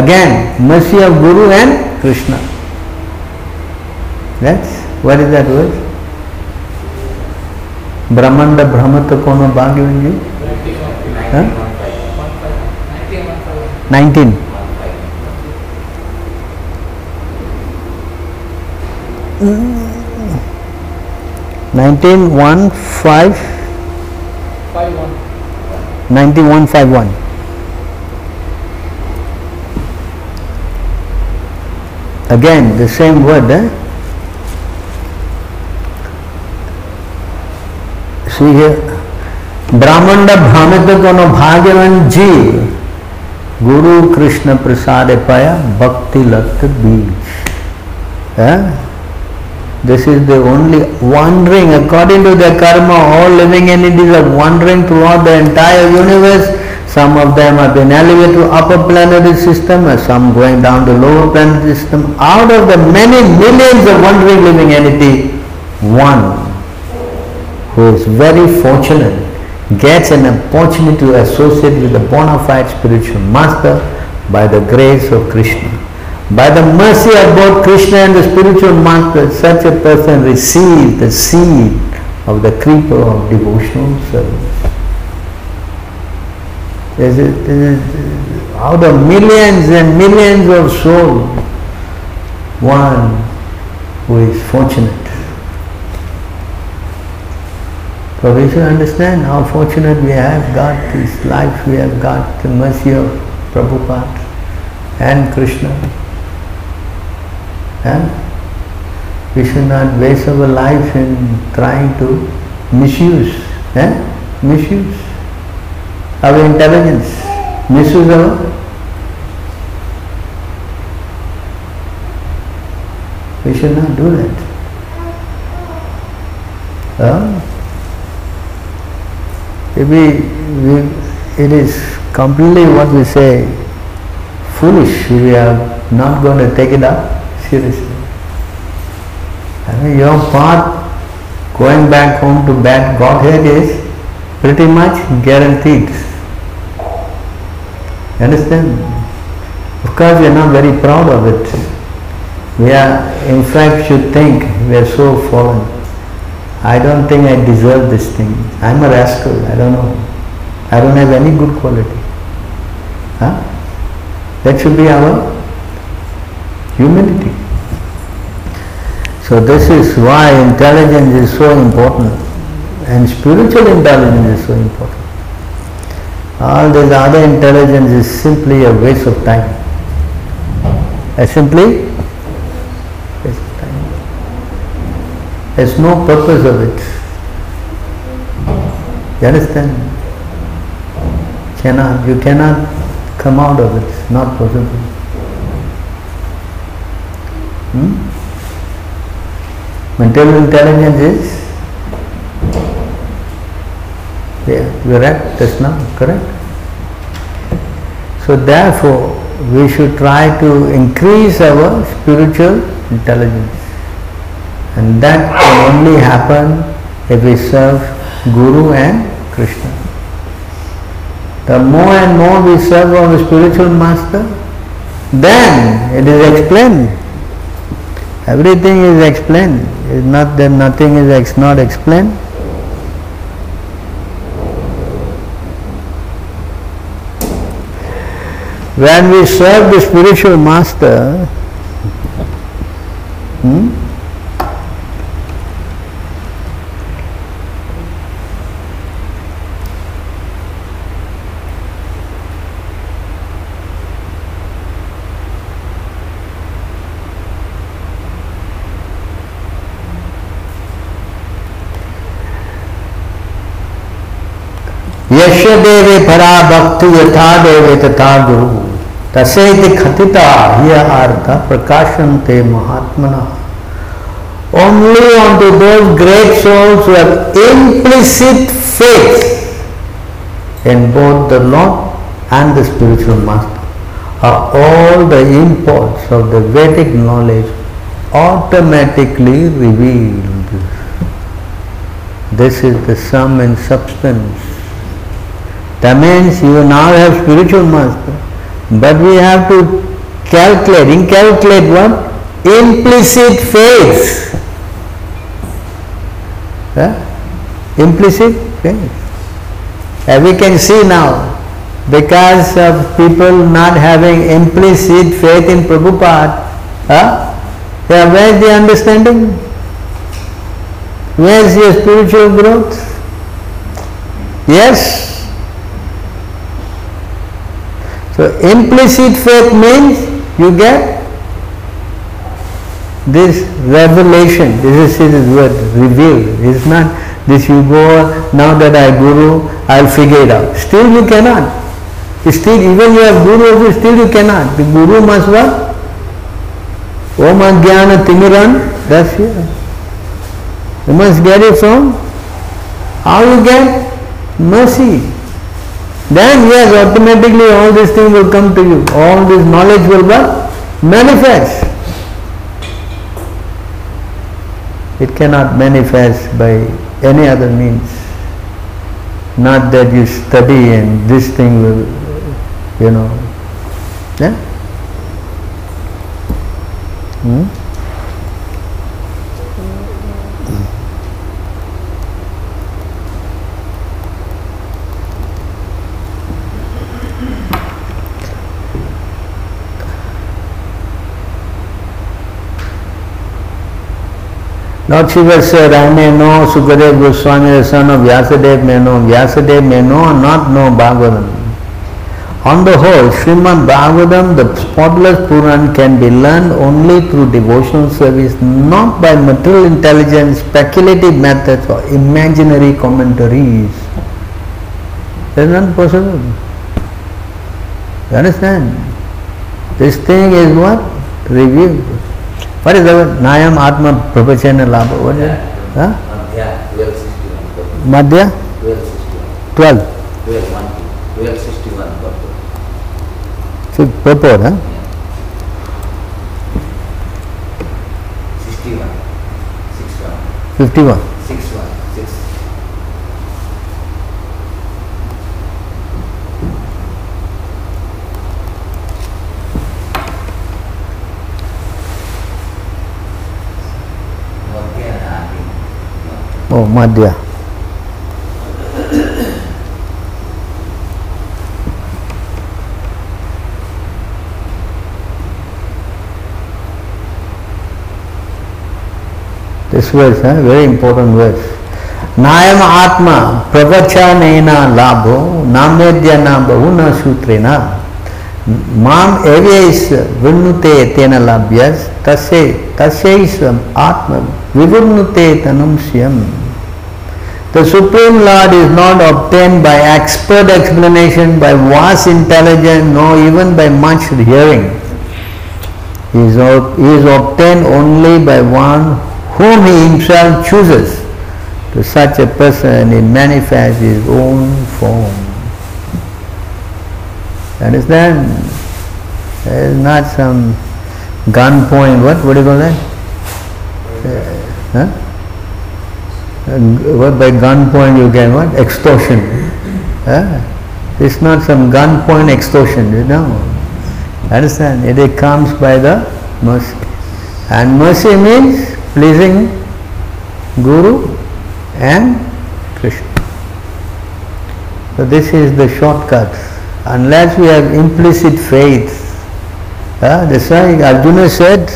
again mercy of guru and krishna that's what is that word brahmanda brahmat kono bhagya huh? 19 19 1 5 Five one. 91 51 again the same word eh? see here brahmanda bhamita kono bhagavan ji guru krishna prasade paya bhakti lakta beach eh? this is the only wandering according to the karma all living entities are wandering throughout the entire universe some of them have been elevated to upper planetary system, and some going down to lower planetary system. Out of the many millions of wandering living entity, one who is very fortunate gets an opportunity to associate with the bona fide spiritual master by the grace of Krishna. By the mercy of both Krishna and the spiritual master, such a person receives the seed of the creeper of devotional service. This is, this is, out of millions and millions of souls, one who is fortunate. So we should understand how fortunate we have got this life, we have got the mercy of Prabhupada and Krishna. And we should not waste our life in trying to misuse, eh? misuse our intelligence, misuse our we should not do that. Huh? Maybe we, it is completely what we say foolish. We are not going to take it up seriously. I mean, your path going back home to bad Godhead is pretty much guaranteed. Understand? Of course, we are not very proud of it. We are, in fact, should think we are so fallen. I don't think I deserve this thing. I'm a rascal. I don't know. I don't have any good quality. Huh? That should be our Humility. So this is why intelligence is so important and spiritual intelligence is so important. All this other intelligence is simply a waste of time. A simply waste of time. There's no purpose of it. You understand? Cannot, you cannot come out of it. It's not possible. Hmm? Material intelligence is yeah, you are right, that's not correct. So therefore, we should try to increase our spiritual intelligence. And that can only happen if we serve Guru and Krishna. The more and more we serve our spiritual master, then it is explained. Everything is explained. It's not that nothing is ex- not explained. When we serve the spiritual master, hmm, यश्य देवे परा भक्ति यथा देवे तथा गुरु तसेति खतिता हिय अर्थ प्रकाशन्ते महात्मना only unto those great souls who have implicit faith in both the Lord and the spiritual master are all the imports of the Vedic knowledge automatically revealed. This is the sum and substance that means you now have spiritual master, but we have to calculate, incalculate what? Implicit faith. Huh? Implicit faith. And we can see now, because of people not having implicit faith in Prabhupada, huh? yeah, where is the understanding? Where is your spiritual growth? Yes, so implicit faith means you get this revelation. This is his word, revealed. It's not this you go, now that I guru, I'll figure it out. Still you cannot. Still even you have guru still you cannot. The guru must what? Om Ajnana Timiran, that's here. You must get it from how you get mercy. Then yes, automatically all these things will come to you. All this knowledge will what? Manifest. It cannot manifest by any other means. Not that you study and this thing will, you know. Yeah? Hmm? Lord Shiva said, I may know Sukadev Goswami, the son of Vyasadeva may know, Vyasadeva may know or not know Bhagavatam. On the whole, Srimad Bhagavatam, the spotless Puran, can be learned only through devotional service, not by material intelligence, speculative methods or imaginary commentaries. That is not possible. You understand? This thing is what? Revealed. What is the word? Nayam Atma Prabhachana Labha. What is it? Huh? Madhya 1261 Madhya? 1261 12. 12 1 1261 purport. So, purport, huh? 61 61 51. Oh, Madhya. This verse, eh? very important verse. नायम आत्मा प्रवचन लाभो नामेद्य ना बहु न सूत्रेण माम एवेश विन्नुते तेन लभ्य तस्य तस्यैस्वम् आत्म विवृन्नुते तनुं स्वयम् The Supreme Lord is not obtained by expert explanation, by vast intelligence, nor even by much hearing. He is, he is obtained only by one whom he himself chooses. To such a person he manifests his own form. Understand? There is not some gun point, what, what do you call that? Uh, huh? What by gunpoint you can what? Extortion. It's not some gunpoint extortion, you know. Understand? It, it comes by the mercy. And mercy means pleasing Guru and Krishna. So this is the shortcut. Unless we have implicit faith, uh, that's why Arjuna said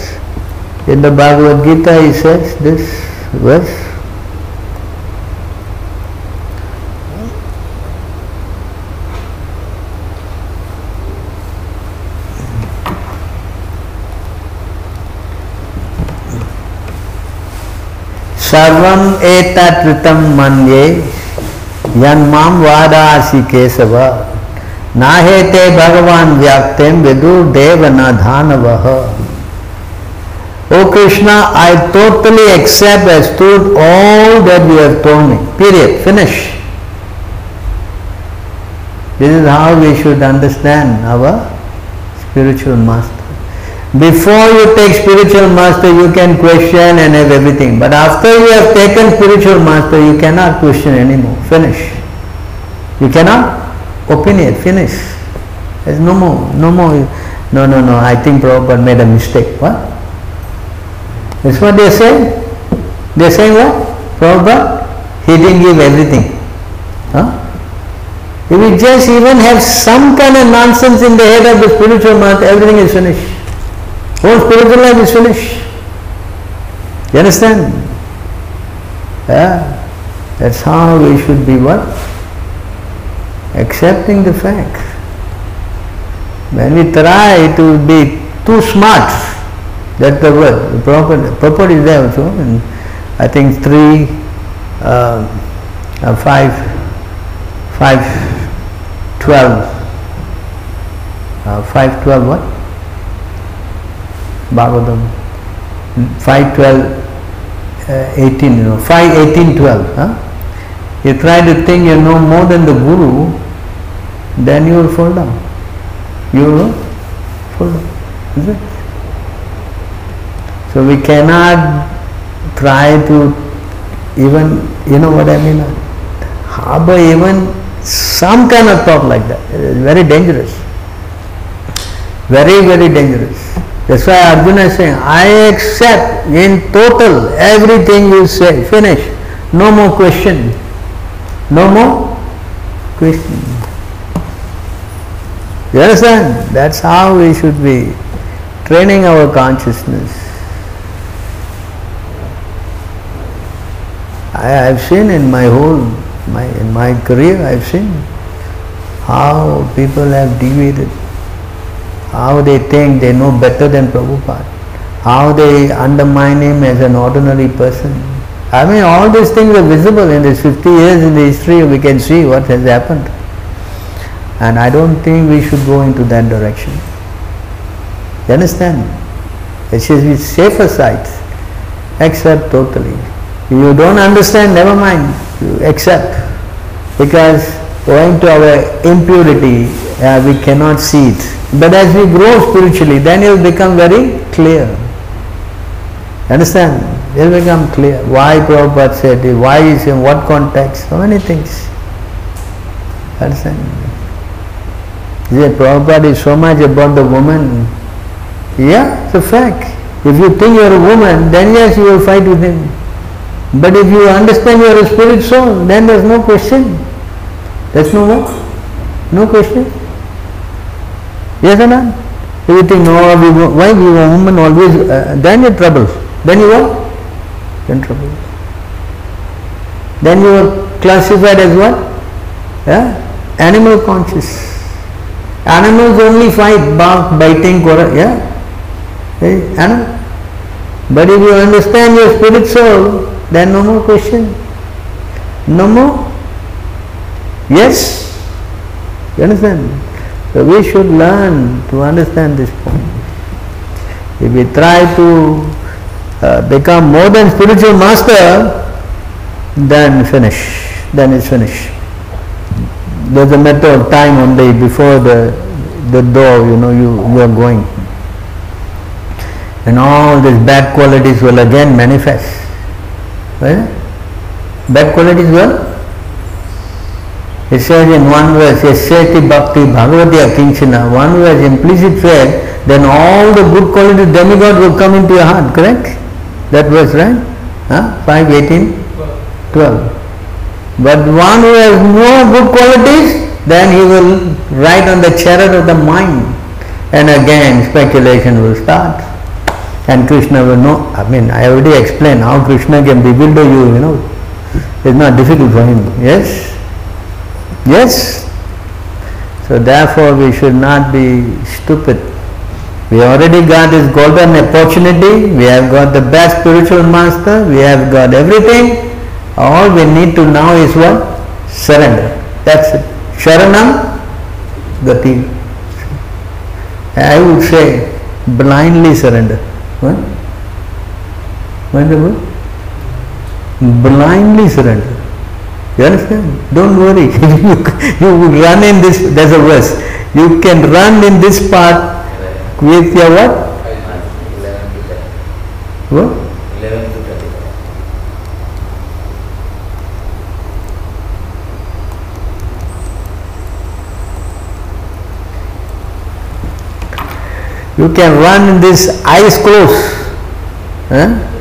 in the Bhagavad Gita, he says this verse. सर्वम एतातृतम मन ये यम वादासी केशव। नाहेते भगवान व्याप्तेम विदुर देव न धान वह O Krishna I totally accept as true all that you have told me period finish this is how we should understand our spiritual master Before you take spiritual master, you can question and have everything. But after you have taken spiritual master, you cannot question anymore. Finish. You cannot opinionate. Finish. There's no more. No more. No, no, no. I think Prabhupada made a mistake. What? That's what they're saying. They're saying what? Prabhupada, he didn't give everything. Huh? If we just even have some kind of nonsense in the head of the spiritual master, everything is finished. Whole spiritual life is finished. You understand? Yeah. That's how we should be what? Accepting the fact. When we try to be too smart, that's the word. The proper, proper is there also. And I think three, uh, uh, five, five, twelve, uh, five, twelve what? Bhagavatam. 5, 12, uh, 18, you know, 5, 18, 12. Huh? You try to think you know more than the Guru, then you will fall down. You will fall down. Is it? So we cannot try to even, you know what I mean, harbor even some kind of thought like that. It is very dangerous. Very, very dangerous. That's why Arjuna is saying, I accept in total everything you say. Finish. No more question. No more question. You understand? That's how we should be training our consciousness. I have seen in my whole my in my career I've seen how people have deviated, how they think they know better than Prabhupada, how they undermine him as an ordinary person. I mean all these things are visible in these 50 years in the history we can see what has happened. And I don't think we should go into that direction. You understand? It should be safer sides. Accept totally. If you don't understand, never mind. You accept. Because owing to our impurity, uh, we cannot see it. But as we grow spiritually, then it will become very clear. Understand? It will become clear. Why Prabhupada said it, why is in what context, so many things. Understand? Yeah, Prabhupada is so much about the woman. Yeah, it's a fact. If you think you're a woman, then yes, you will fight with him. But if you understand you're a spirit soul, then there's no question. There's no what? No question. Yes or not? If you think, no, we, why we a woman always, uh, then you're trouble. Then you what? in trouble. Then you are classified as what? Yeah? Animal conscious. Animals only fight, bark, biting, quarrel, yeah? Hey, animal. But if you understand your spirit soul, then no more question. No more? Yes? You understand? So we should learn to understand this point. If we try to uh, become more than spiritual master, then finish. Then it's finished. There's a matter of time only before the the door, you know, you, you are going. And all these bad qualities will again manifest. Right? Bad qualities will it says in one verse, Yasyati Bhakti Bhagavati Akinchana, one verse implicit faith, then all the good qualities demigod will come into your heart, correct? That verse, right? Huh? 5, 18, 12. But one who has more good qualities, then he will ride on the chariot of the mind. And again speculation will start. And Krishna will know, I mean, I already explained how Krishna can bewilder you, you know. It's not difficult for him, yes? Yes? So therefore we should not be stupid. We already got this golden opportunity, we have got the best spiritual master, we have got everything. All we need to now is what? Surrender. That's it. Sharanam Gati. I would say blindly surrender. What? Word? Blindly surrender. You understand? Don't worry. you, you run in this, there's a verse. You can run in this path with your what? What? Eleven to twenty. You can run in this eyes closed. Huh?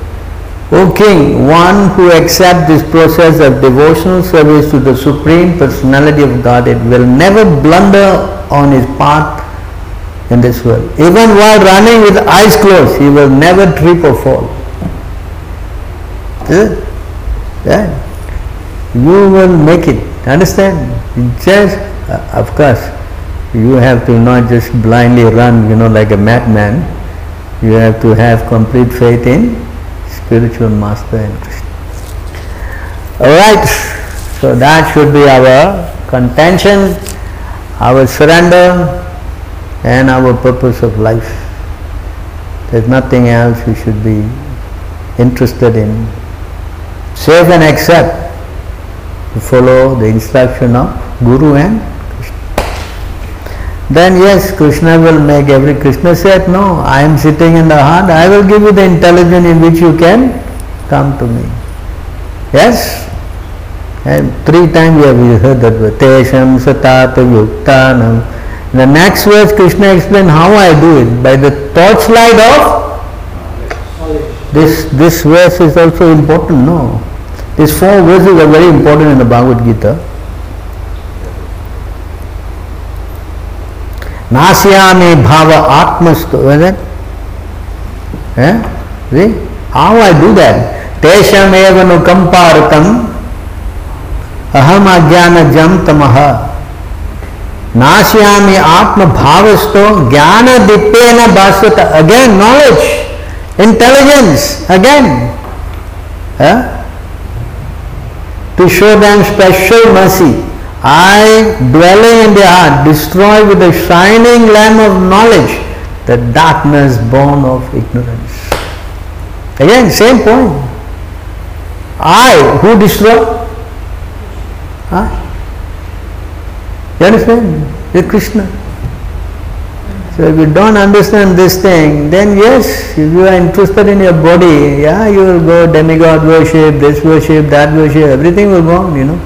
O King, one who accepts this process of devotional service to the Supreme Personality of Godhead will never blunder on his path in this world. Even while running with eyes closed, he will never trip or fall. Yeah. You will make it. Understand? Just, uh, of course, you have to not just blindly run, you know, like a madman. You have to have complete faith in spiritual master and Krishna. Alright, so that should be our contention, our surrender, and our purpose of life. There's nothing else we should be interested in. Save and accept to follow the instruction of Guru and. Then yes, Krishna will make every Krishna said, No, I am sitting in the heart, I will give you the intelligence in which you can come to me. Yes? And three times you have heard that word. Tesham satata yuktanam. In the next verse Krishna explained how I do it. By the torchlight of this this verse is also important, no? These four verses are very important in the Bhagavad Gita. नास्यामि भाव आत्मस्तु how I do that तेषमेव अनुकंपारकम अहम अज्ञान जम तमह नाश्यामि आत्म भावस्तो ज्ञान दीपेन भाषत again knowledge intelligence again to show them special mercy I, dwelling in the heart, destroy with the shining lamp of knowledge the darkness born of ignorance. Again, same point. I, who destroy? I. You understand? Krishna. So if you don't understand this thing, then yes, if you are interested in your body, yeah, you will go demigod worship, this worship, that worship, everything will go on, you know.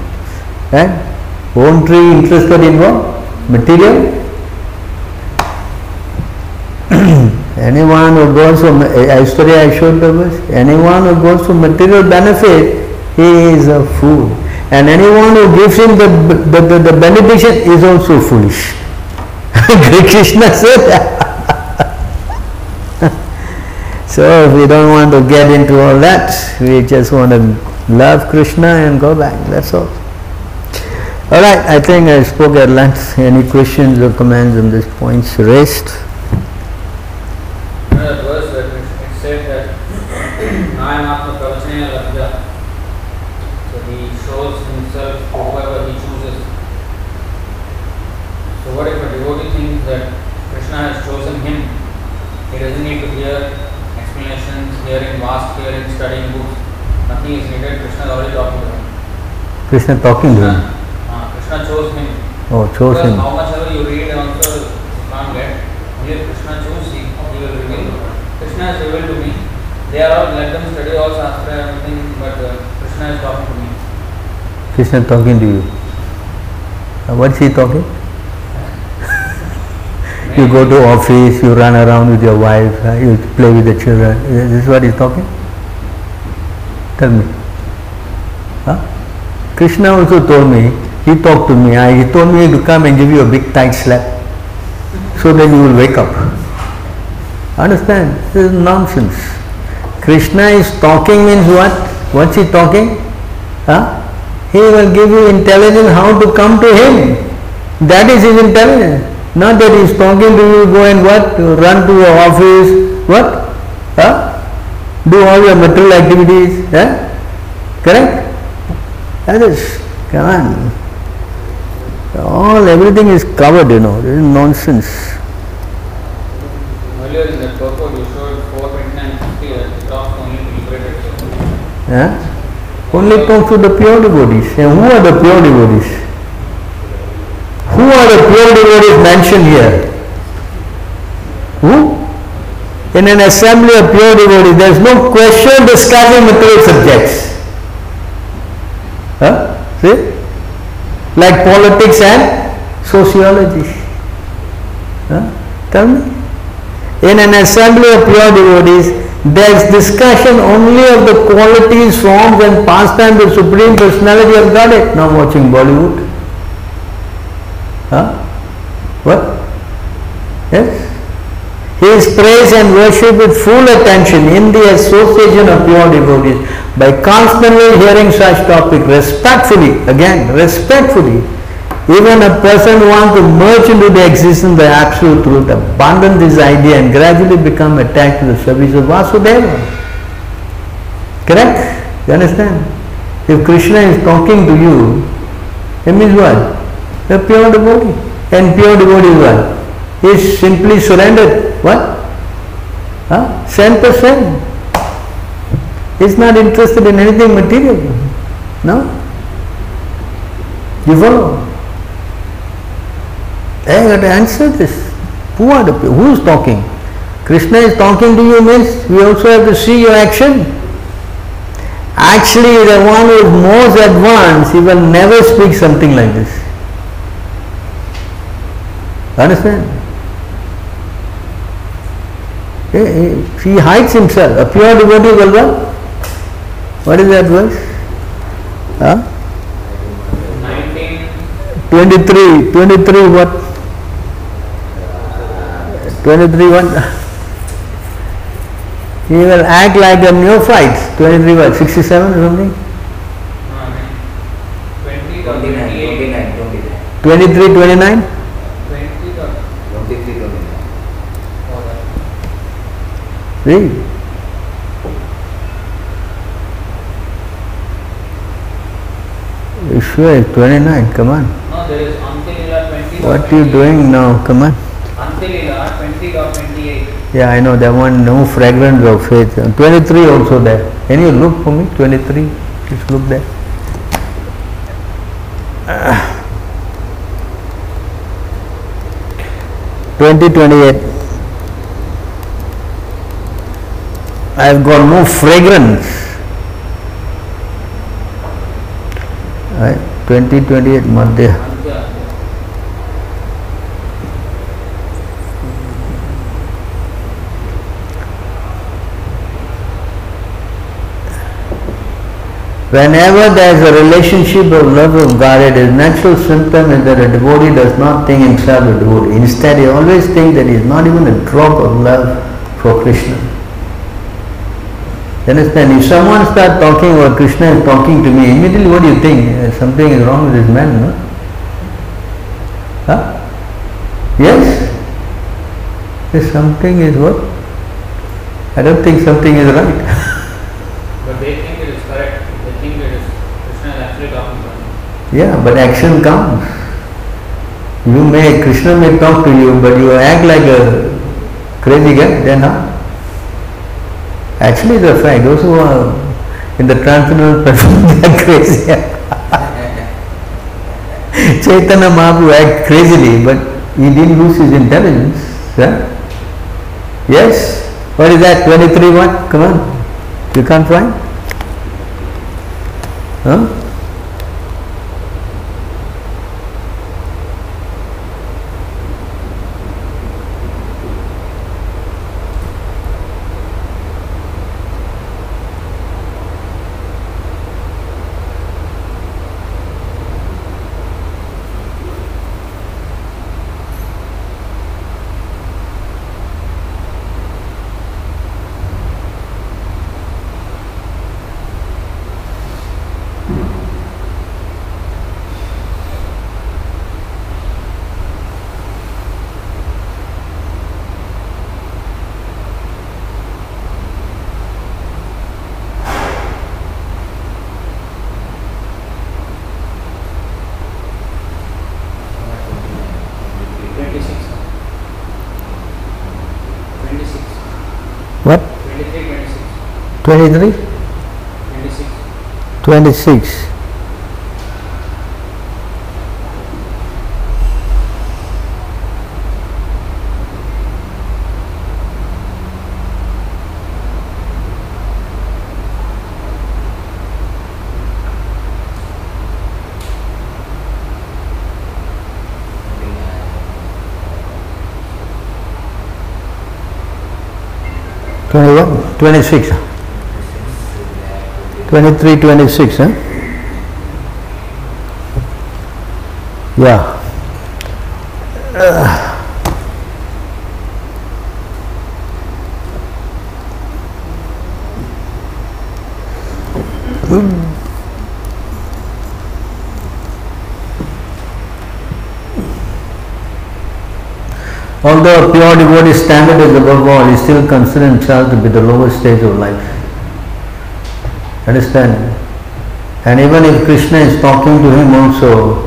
Right? Won't be interested in what? Material? anyone who goes for, yesterday I showed the verse, anyone who goes for material benefit, he is a fool. And anyone who gives him the, the, the, the is also foolish. Krishna said So we don't want to get into all that. We just want to love Krishna and go back. That's all. All right. I think I spoke at length. Any questions or comments on these points raised? You know that verse where it it said that Nayam Atma Kavachaya Labdha. So he shows himself to whoever he chooses. So what if a devotee thinks that Krishna has chosen him? He doesn't need to hear explanations, hearing vast hearing, studying books. Nothing is needed. Krishna is already talking to him. Krishna talking to him. Krishna him. Uh, chose him. Oh, chose because him. how much ever you read and also can't get. Only Krishna choose, he, he will reveal. Krishna has revealed to me. They are all, let them study all Shastra and everything, but uh, Krishna is talking to me. Krishna talking to you. Uh, What's he talking? You go to office, you run around with your wife, uh, you play with the children. Is this what he's talking? Tell me. Huh? Krishna also told me, he talked to me, I, he told me to come and give you a big tight slap so that you will wake up. Understand? This is nonsense. Krishna is talking means what? What's he talking? Huh? He will give you intelligence how to come to him. That is his intelligence. Not that he is talking to you, go and what? Run to your office, what? Huh? Do all your material activities. Huh? Correct? That is, come on. All, everything is covered, you know. This is nonsense. Earlier in that purport, you showed 429 50 that talks only liberated. Huh? Only talks to the pure devotees. And who are the pure devotees? Who are the pure devotees mentioned here? Who? In an assembly of pure devotees, there is no question discussing material subjects. Huh? See? Like politics and sociology. Huh? Tell me. In an assembly of pure devotees, there is discussion only of the qualities, forms and pastimes of the Supreme Personality of Godhead. Now watching Bollywood. Huh? What? Yes? Is praised and worshipped with full attention in the association of pure devotees by constantly hearing such topic respectfully, again, respectfully. Even a person who wants to merge into the existence of the absolute truth, abandon this idea and gradually become attached to the service of Vasudeva. Correct? You understand? If Krishna is talking to you, it means what? A pure devotee. And pure devotee is what? Is simply surrendered. What? Huh? 100%. He's not interested in anything material. No? You follow? I got to answer this. Who are the people? Who is talking? Krishna is talking to you means we also have to see your action. Actually, the one who is most advanced, he will never speak something like this. Understand? He, he hides himself. A pure devotee will what? What is that verse? Huh? 19, 23, 23 what? 23 what? He will act like a neophyte. 23 what? 67 or something? no, I mean, 20 or 29, 28, 29, 29. 23, 29? Read. Ishwar is 29, come on. No, there is Antya-lila 20. What are you doing now? Come on. Antya-lila 20 or 28. Yeah, I know that one, no fragrance of faith. 23 also there. Can you look for me? 23. Just look there. Ah. 2028. I have got no fragrance. Right? 2028 Madhya. Whenever there is a relationship of love of God, it is natural symptom is that a devotee does not think himself a devotee. Instead, he always thinks that he is not even a drop of love for Krishna. You understand? If someone starts talking or Krishna is talking to me, immediately what do you think? Uh, Something is wrong with this man, no? Huh? Yes? If something is what? I don't think something is right. But they think it is correct. They think it is Krishna is actually talking to. Yeah, but action counts. You may, Krishna may talk to you, but you act like a crazy guy, then how? Actually, the fact, those who are in the transcendental platform, they are crazy. Chaitanya Mahaprabhu acted crazily, but he didn't lose his intelligence. Huh? Yes? What is that? 23 what? Come on. You can't find? Huh? Twenty-six. Twenty-six. What? Twenty-three, twenty-six. 23? Twenty-six. 26. Twenty-one, twenty-six, twenty-three, twenty-six, huh? Yeah. Although a pure devotee standard is above all, he still considers himself to be the lowest stage of life. Understand? And even if Krishna is talking to him also,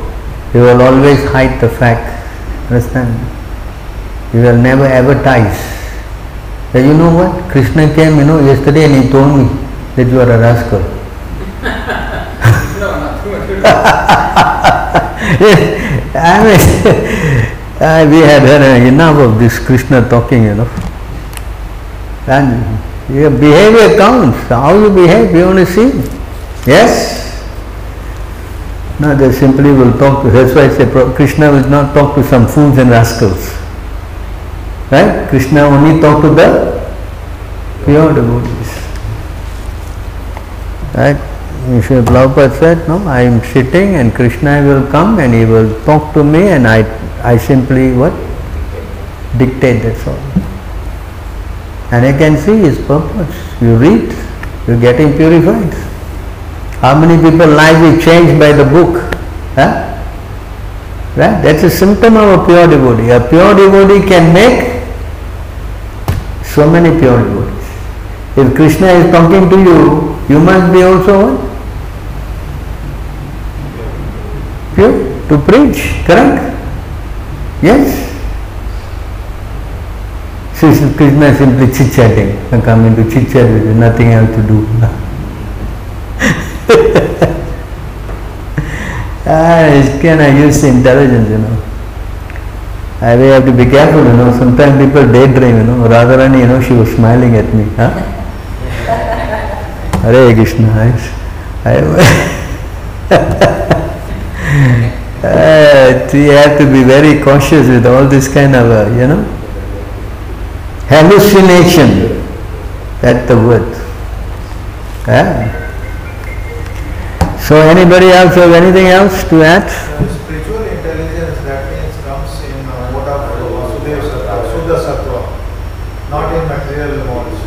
he will always hide the fact. Understand? He will never advertise. You know what? Krishna came, you know, yesterday and he told me that you are a rascal. No, nothing but. I mean, we had uh, enough of this Krishna talking, you know. And your behavior counts. How you behave, you to see. Yes? No, they simply will talk to, that's why I say Krishna will not talk to some fools and rascals. Right? Krishna only talk to the pure devotees. Right? Srila Prabhupada said, no, I am sitting and Krishna will come and he will talk to me and I, I simply what? Dictate, that's all. And I can see his purpose. You read, you're getting purified. How many people life is changed by the book? Huh? Right? That's a symptom of a pure devotee. A pure devotee can make so many pure devotees. If Krishna is talking to you, you must be also what? Pure to preach, correct? Yes. So Krishna is simply chit chatting. I come into chit chat with you, nothing else to do. ah, kind of use intelligence, you know. I we have to be careful, you know. Sometimes people daydream, you know. Radharani, you know, she was smiling at me. Huh? Hare Krishna. I, I, uh, we have to be very cautious with all this kind of, uh, you know, hallucination. That's the word. So anybody else have anything else to add? Spiritual intelligence that means comes in uh, what are Vasudeva Sattva, Suddha Sattva, not in material models.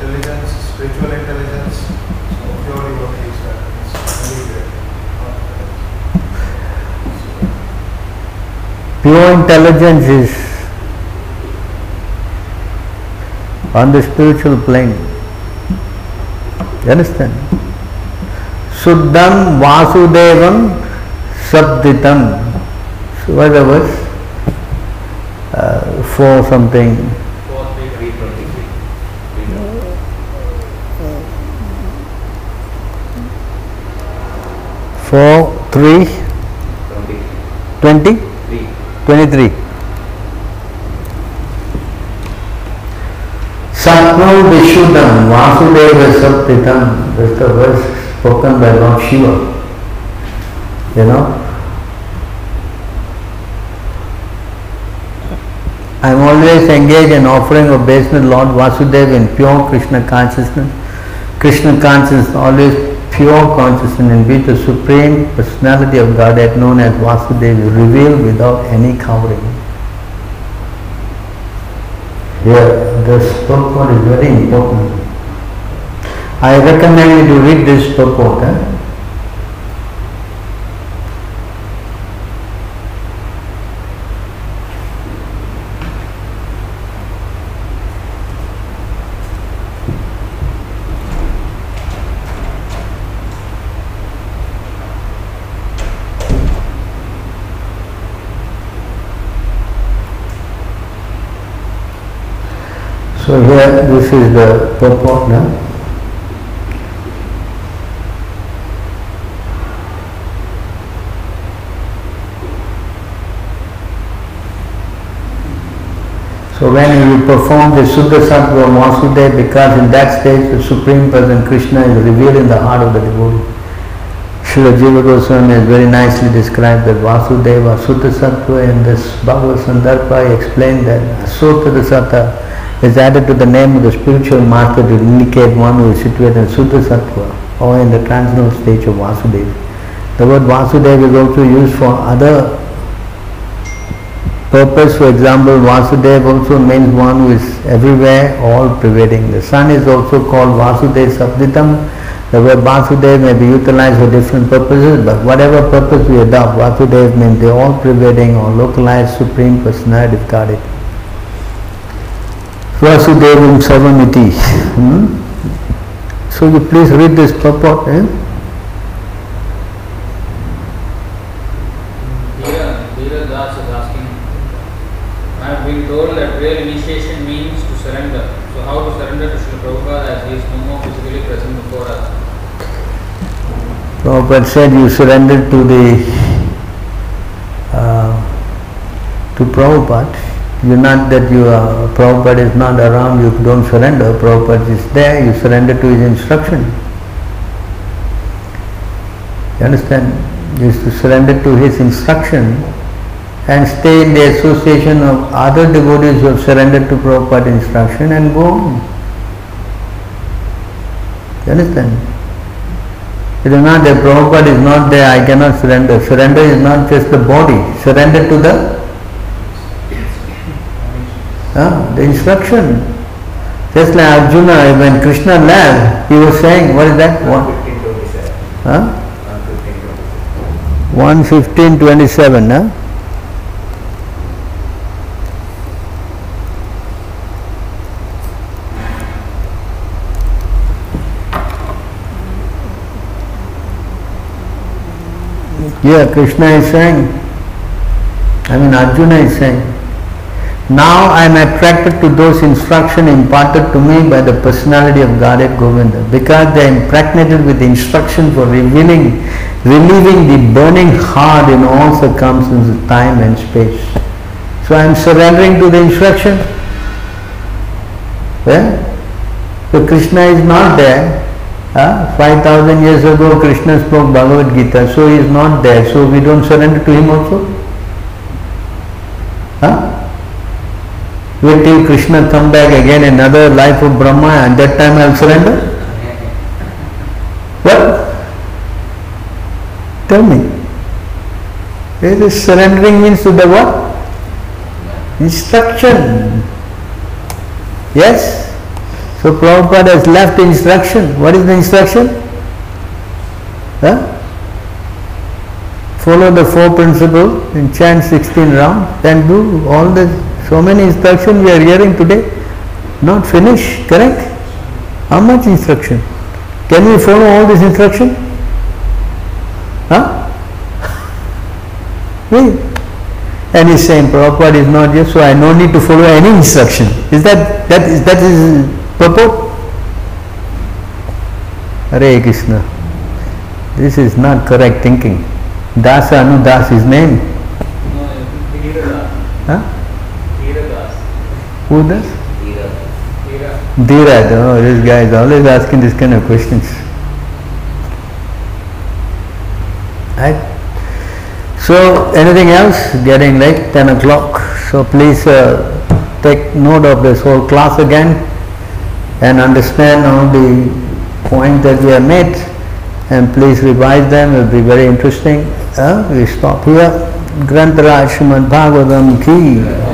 Intelligence, spiritual intelligence, purely what is that means. Pure intelligence is on the spiritual plane. You understand? Suddham Vasudevam Sabditam. So what the verse? Uh, for something. Four, three. Four, twenty, twenty-three. Satvam Vishuddham Vasudeva Sabditam. That's the verse spoken by Lord Shiva. You know? I am always engaged in offering obeisance Lord Vasudeva in pure Krishna consciousness. Krishna consciousness, always pure consciousness and be the supreme personality of Godhead known as Vasudeva, revealed without any covering. Here, this purport is very important. I recommend you to read this purport. Eh? So here, this is the purport now. So when you perform the Suddha Sattva Vasudeva, because in that stage the Supreme Person Krishna is revealed in the heart of the devotee. Srila Jiva Goswami has very nicely described that Vasudeva, Suddha Sattva in this Bhagavat Sandarbha he explained that Suddha Sattva is added to the name of the spiritual master to indicate one who is situated in Suddha Sattva or in the transcendental stage of Vasudeva. The word Vasudeva is also used for other purpose. For example, Vasudeva also means one who is everywhere, all pervading. The sun is also called Vasudeva Sabditam. The word Vasudeva may be utilized for different purposes, but whatever purpose we adopt, Vasudeva means the all pervading or localized supreme personality of Godhead. Vasudevam Savamiti. Hmm? So you please read this purport. Eh? Here, Dheeraj is asking, I have been told that real initiation means to surrender. So how to surrender to Srila Prabhupada as he is no more physically present before us? Prabhupada said you surrendered to the uh, to Prabhupada. You're not that you are Prabhupada is not around, you don't surrender. Prabhupada is there, you surrender to his instruction. You understand? You to surrender to his instruction and stay in the association of other devotees who have surrendered to Prabhupada's instruction and go. You understand? It is not that Prabhupada is not there, I cannot surrender. Surrender is not just the body. Surrender to the the instruction. Just like Arjuna, when Krishna left, he was saying, what is that? One, Fifteen twenty-seven. huh? One fifteen twenty-seven. 115, 27, huh? Yeah, Krishna is saying, I mean Arjuna is saying, now I am attracted to those instruction imparted to me by the personality of Godhead Govinda because they are impregnated with instruction for revealing, relieving the burning heart in all circumstances, time and space. So I am surrendering to the instruction. Yeah? So Krishna is not there. Uh, 5000 years ago Krishna spoke Bhagavad Gita, so he is not there, so we don't surrender to him also. Wait till Krishna come back again another life of Brahma and that time I will surrender? What? Tell me. This surrendering means to the what? Instruction. Yes? So Prabhupada has left instruction. What is the instruction? Huh? follow the four principles and chant 16 rounds and do all the so many instructions we are hearing today. Not finished, correct? How much instruction? Can we follow all this instruction? Huh? We. And he's saying Prabhupada is not here, so I no need to follow any instruction. Is that that is that is purport? Hare Krishna. This is not correct thinking. Dasa Anu Das his name. No. Huh? Who does? Dhira. Dheeraj. Oh, this guy is always asking this kind of questions. Right? So, anything else? Getting late, 10 o'clock. So, please uh, take note of this whole class again and understand all the points that we have made and please revise them, it will be very interesting. Uh, we stop here. Srimad Bhagavatam ki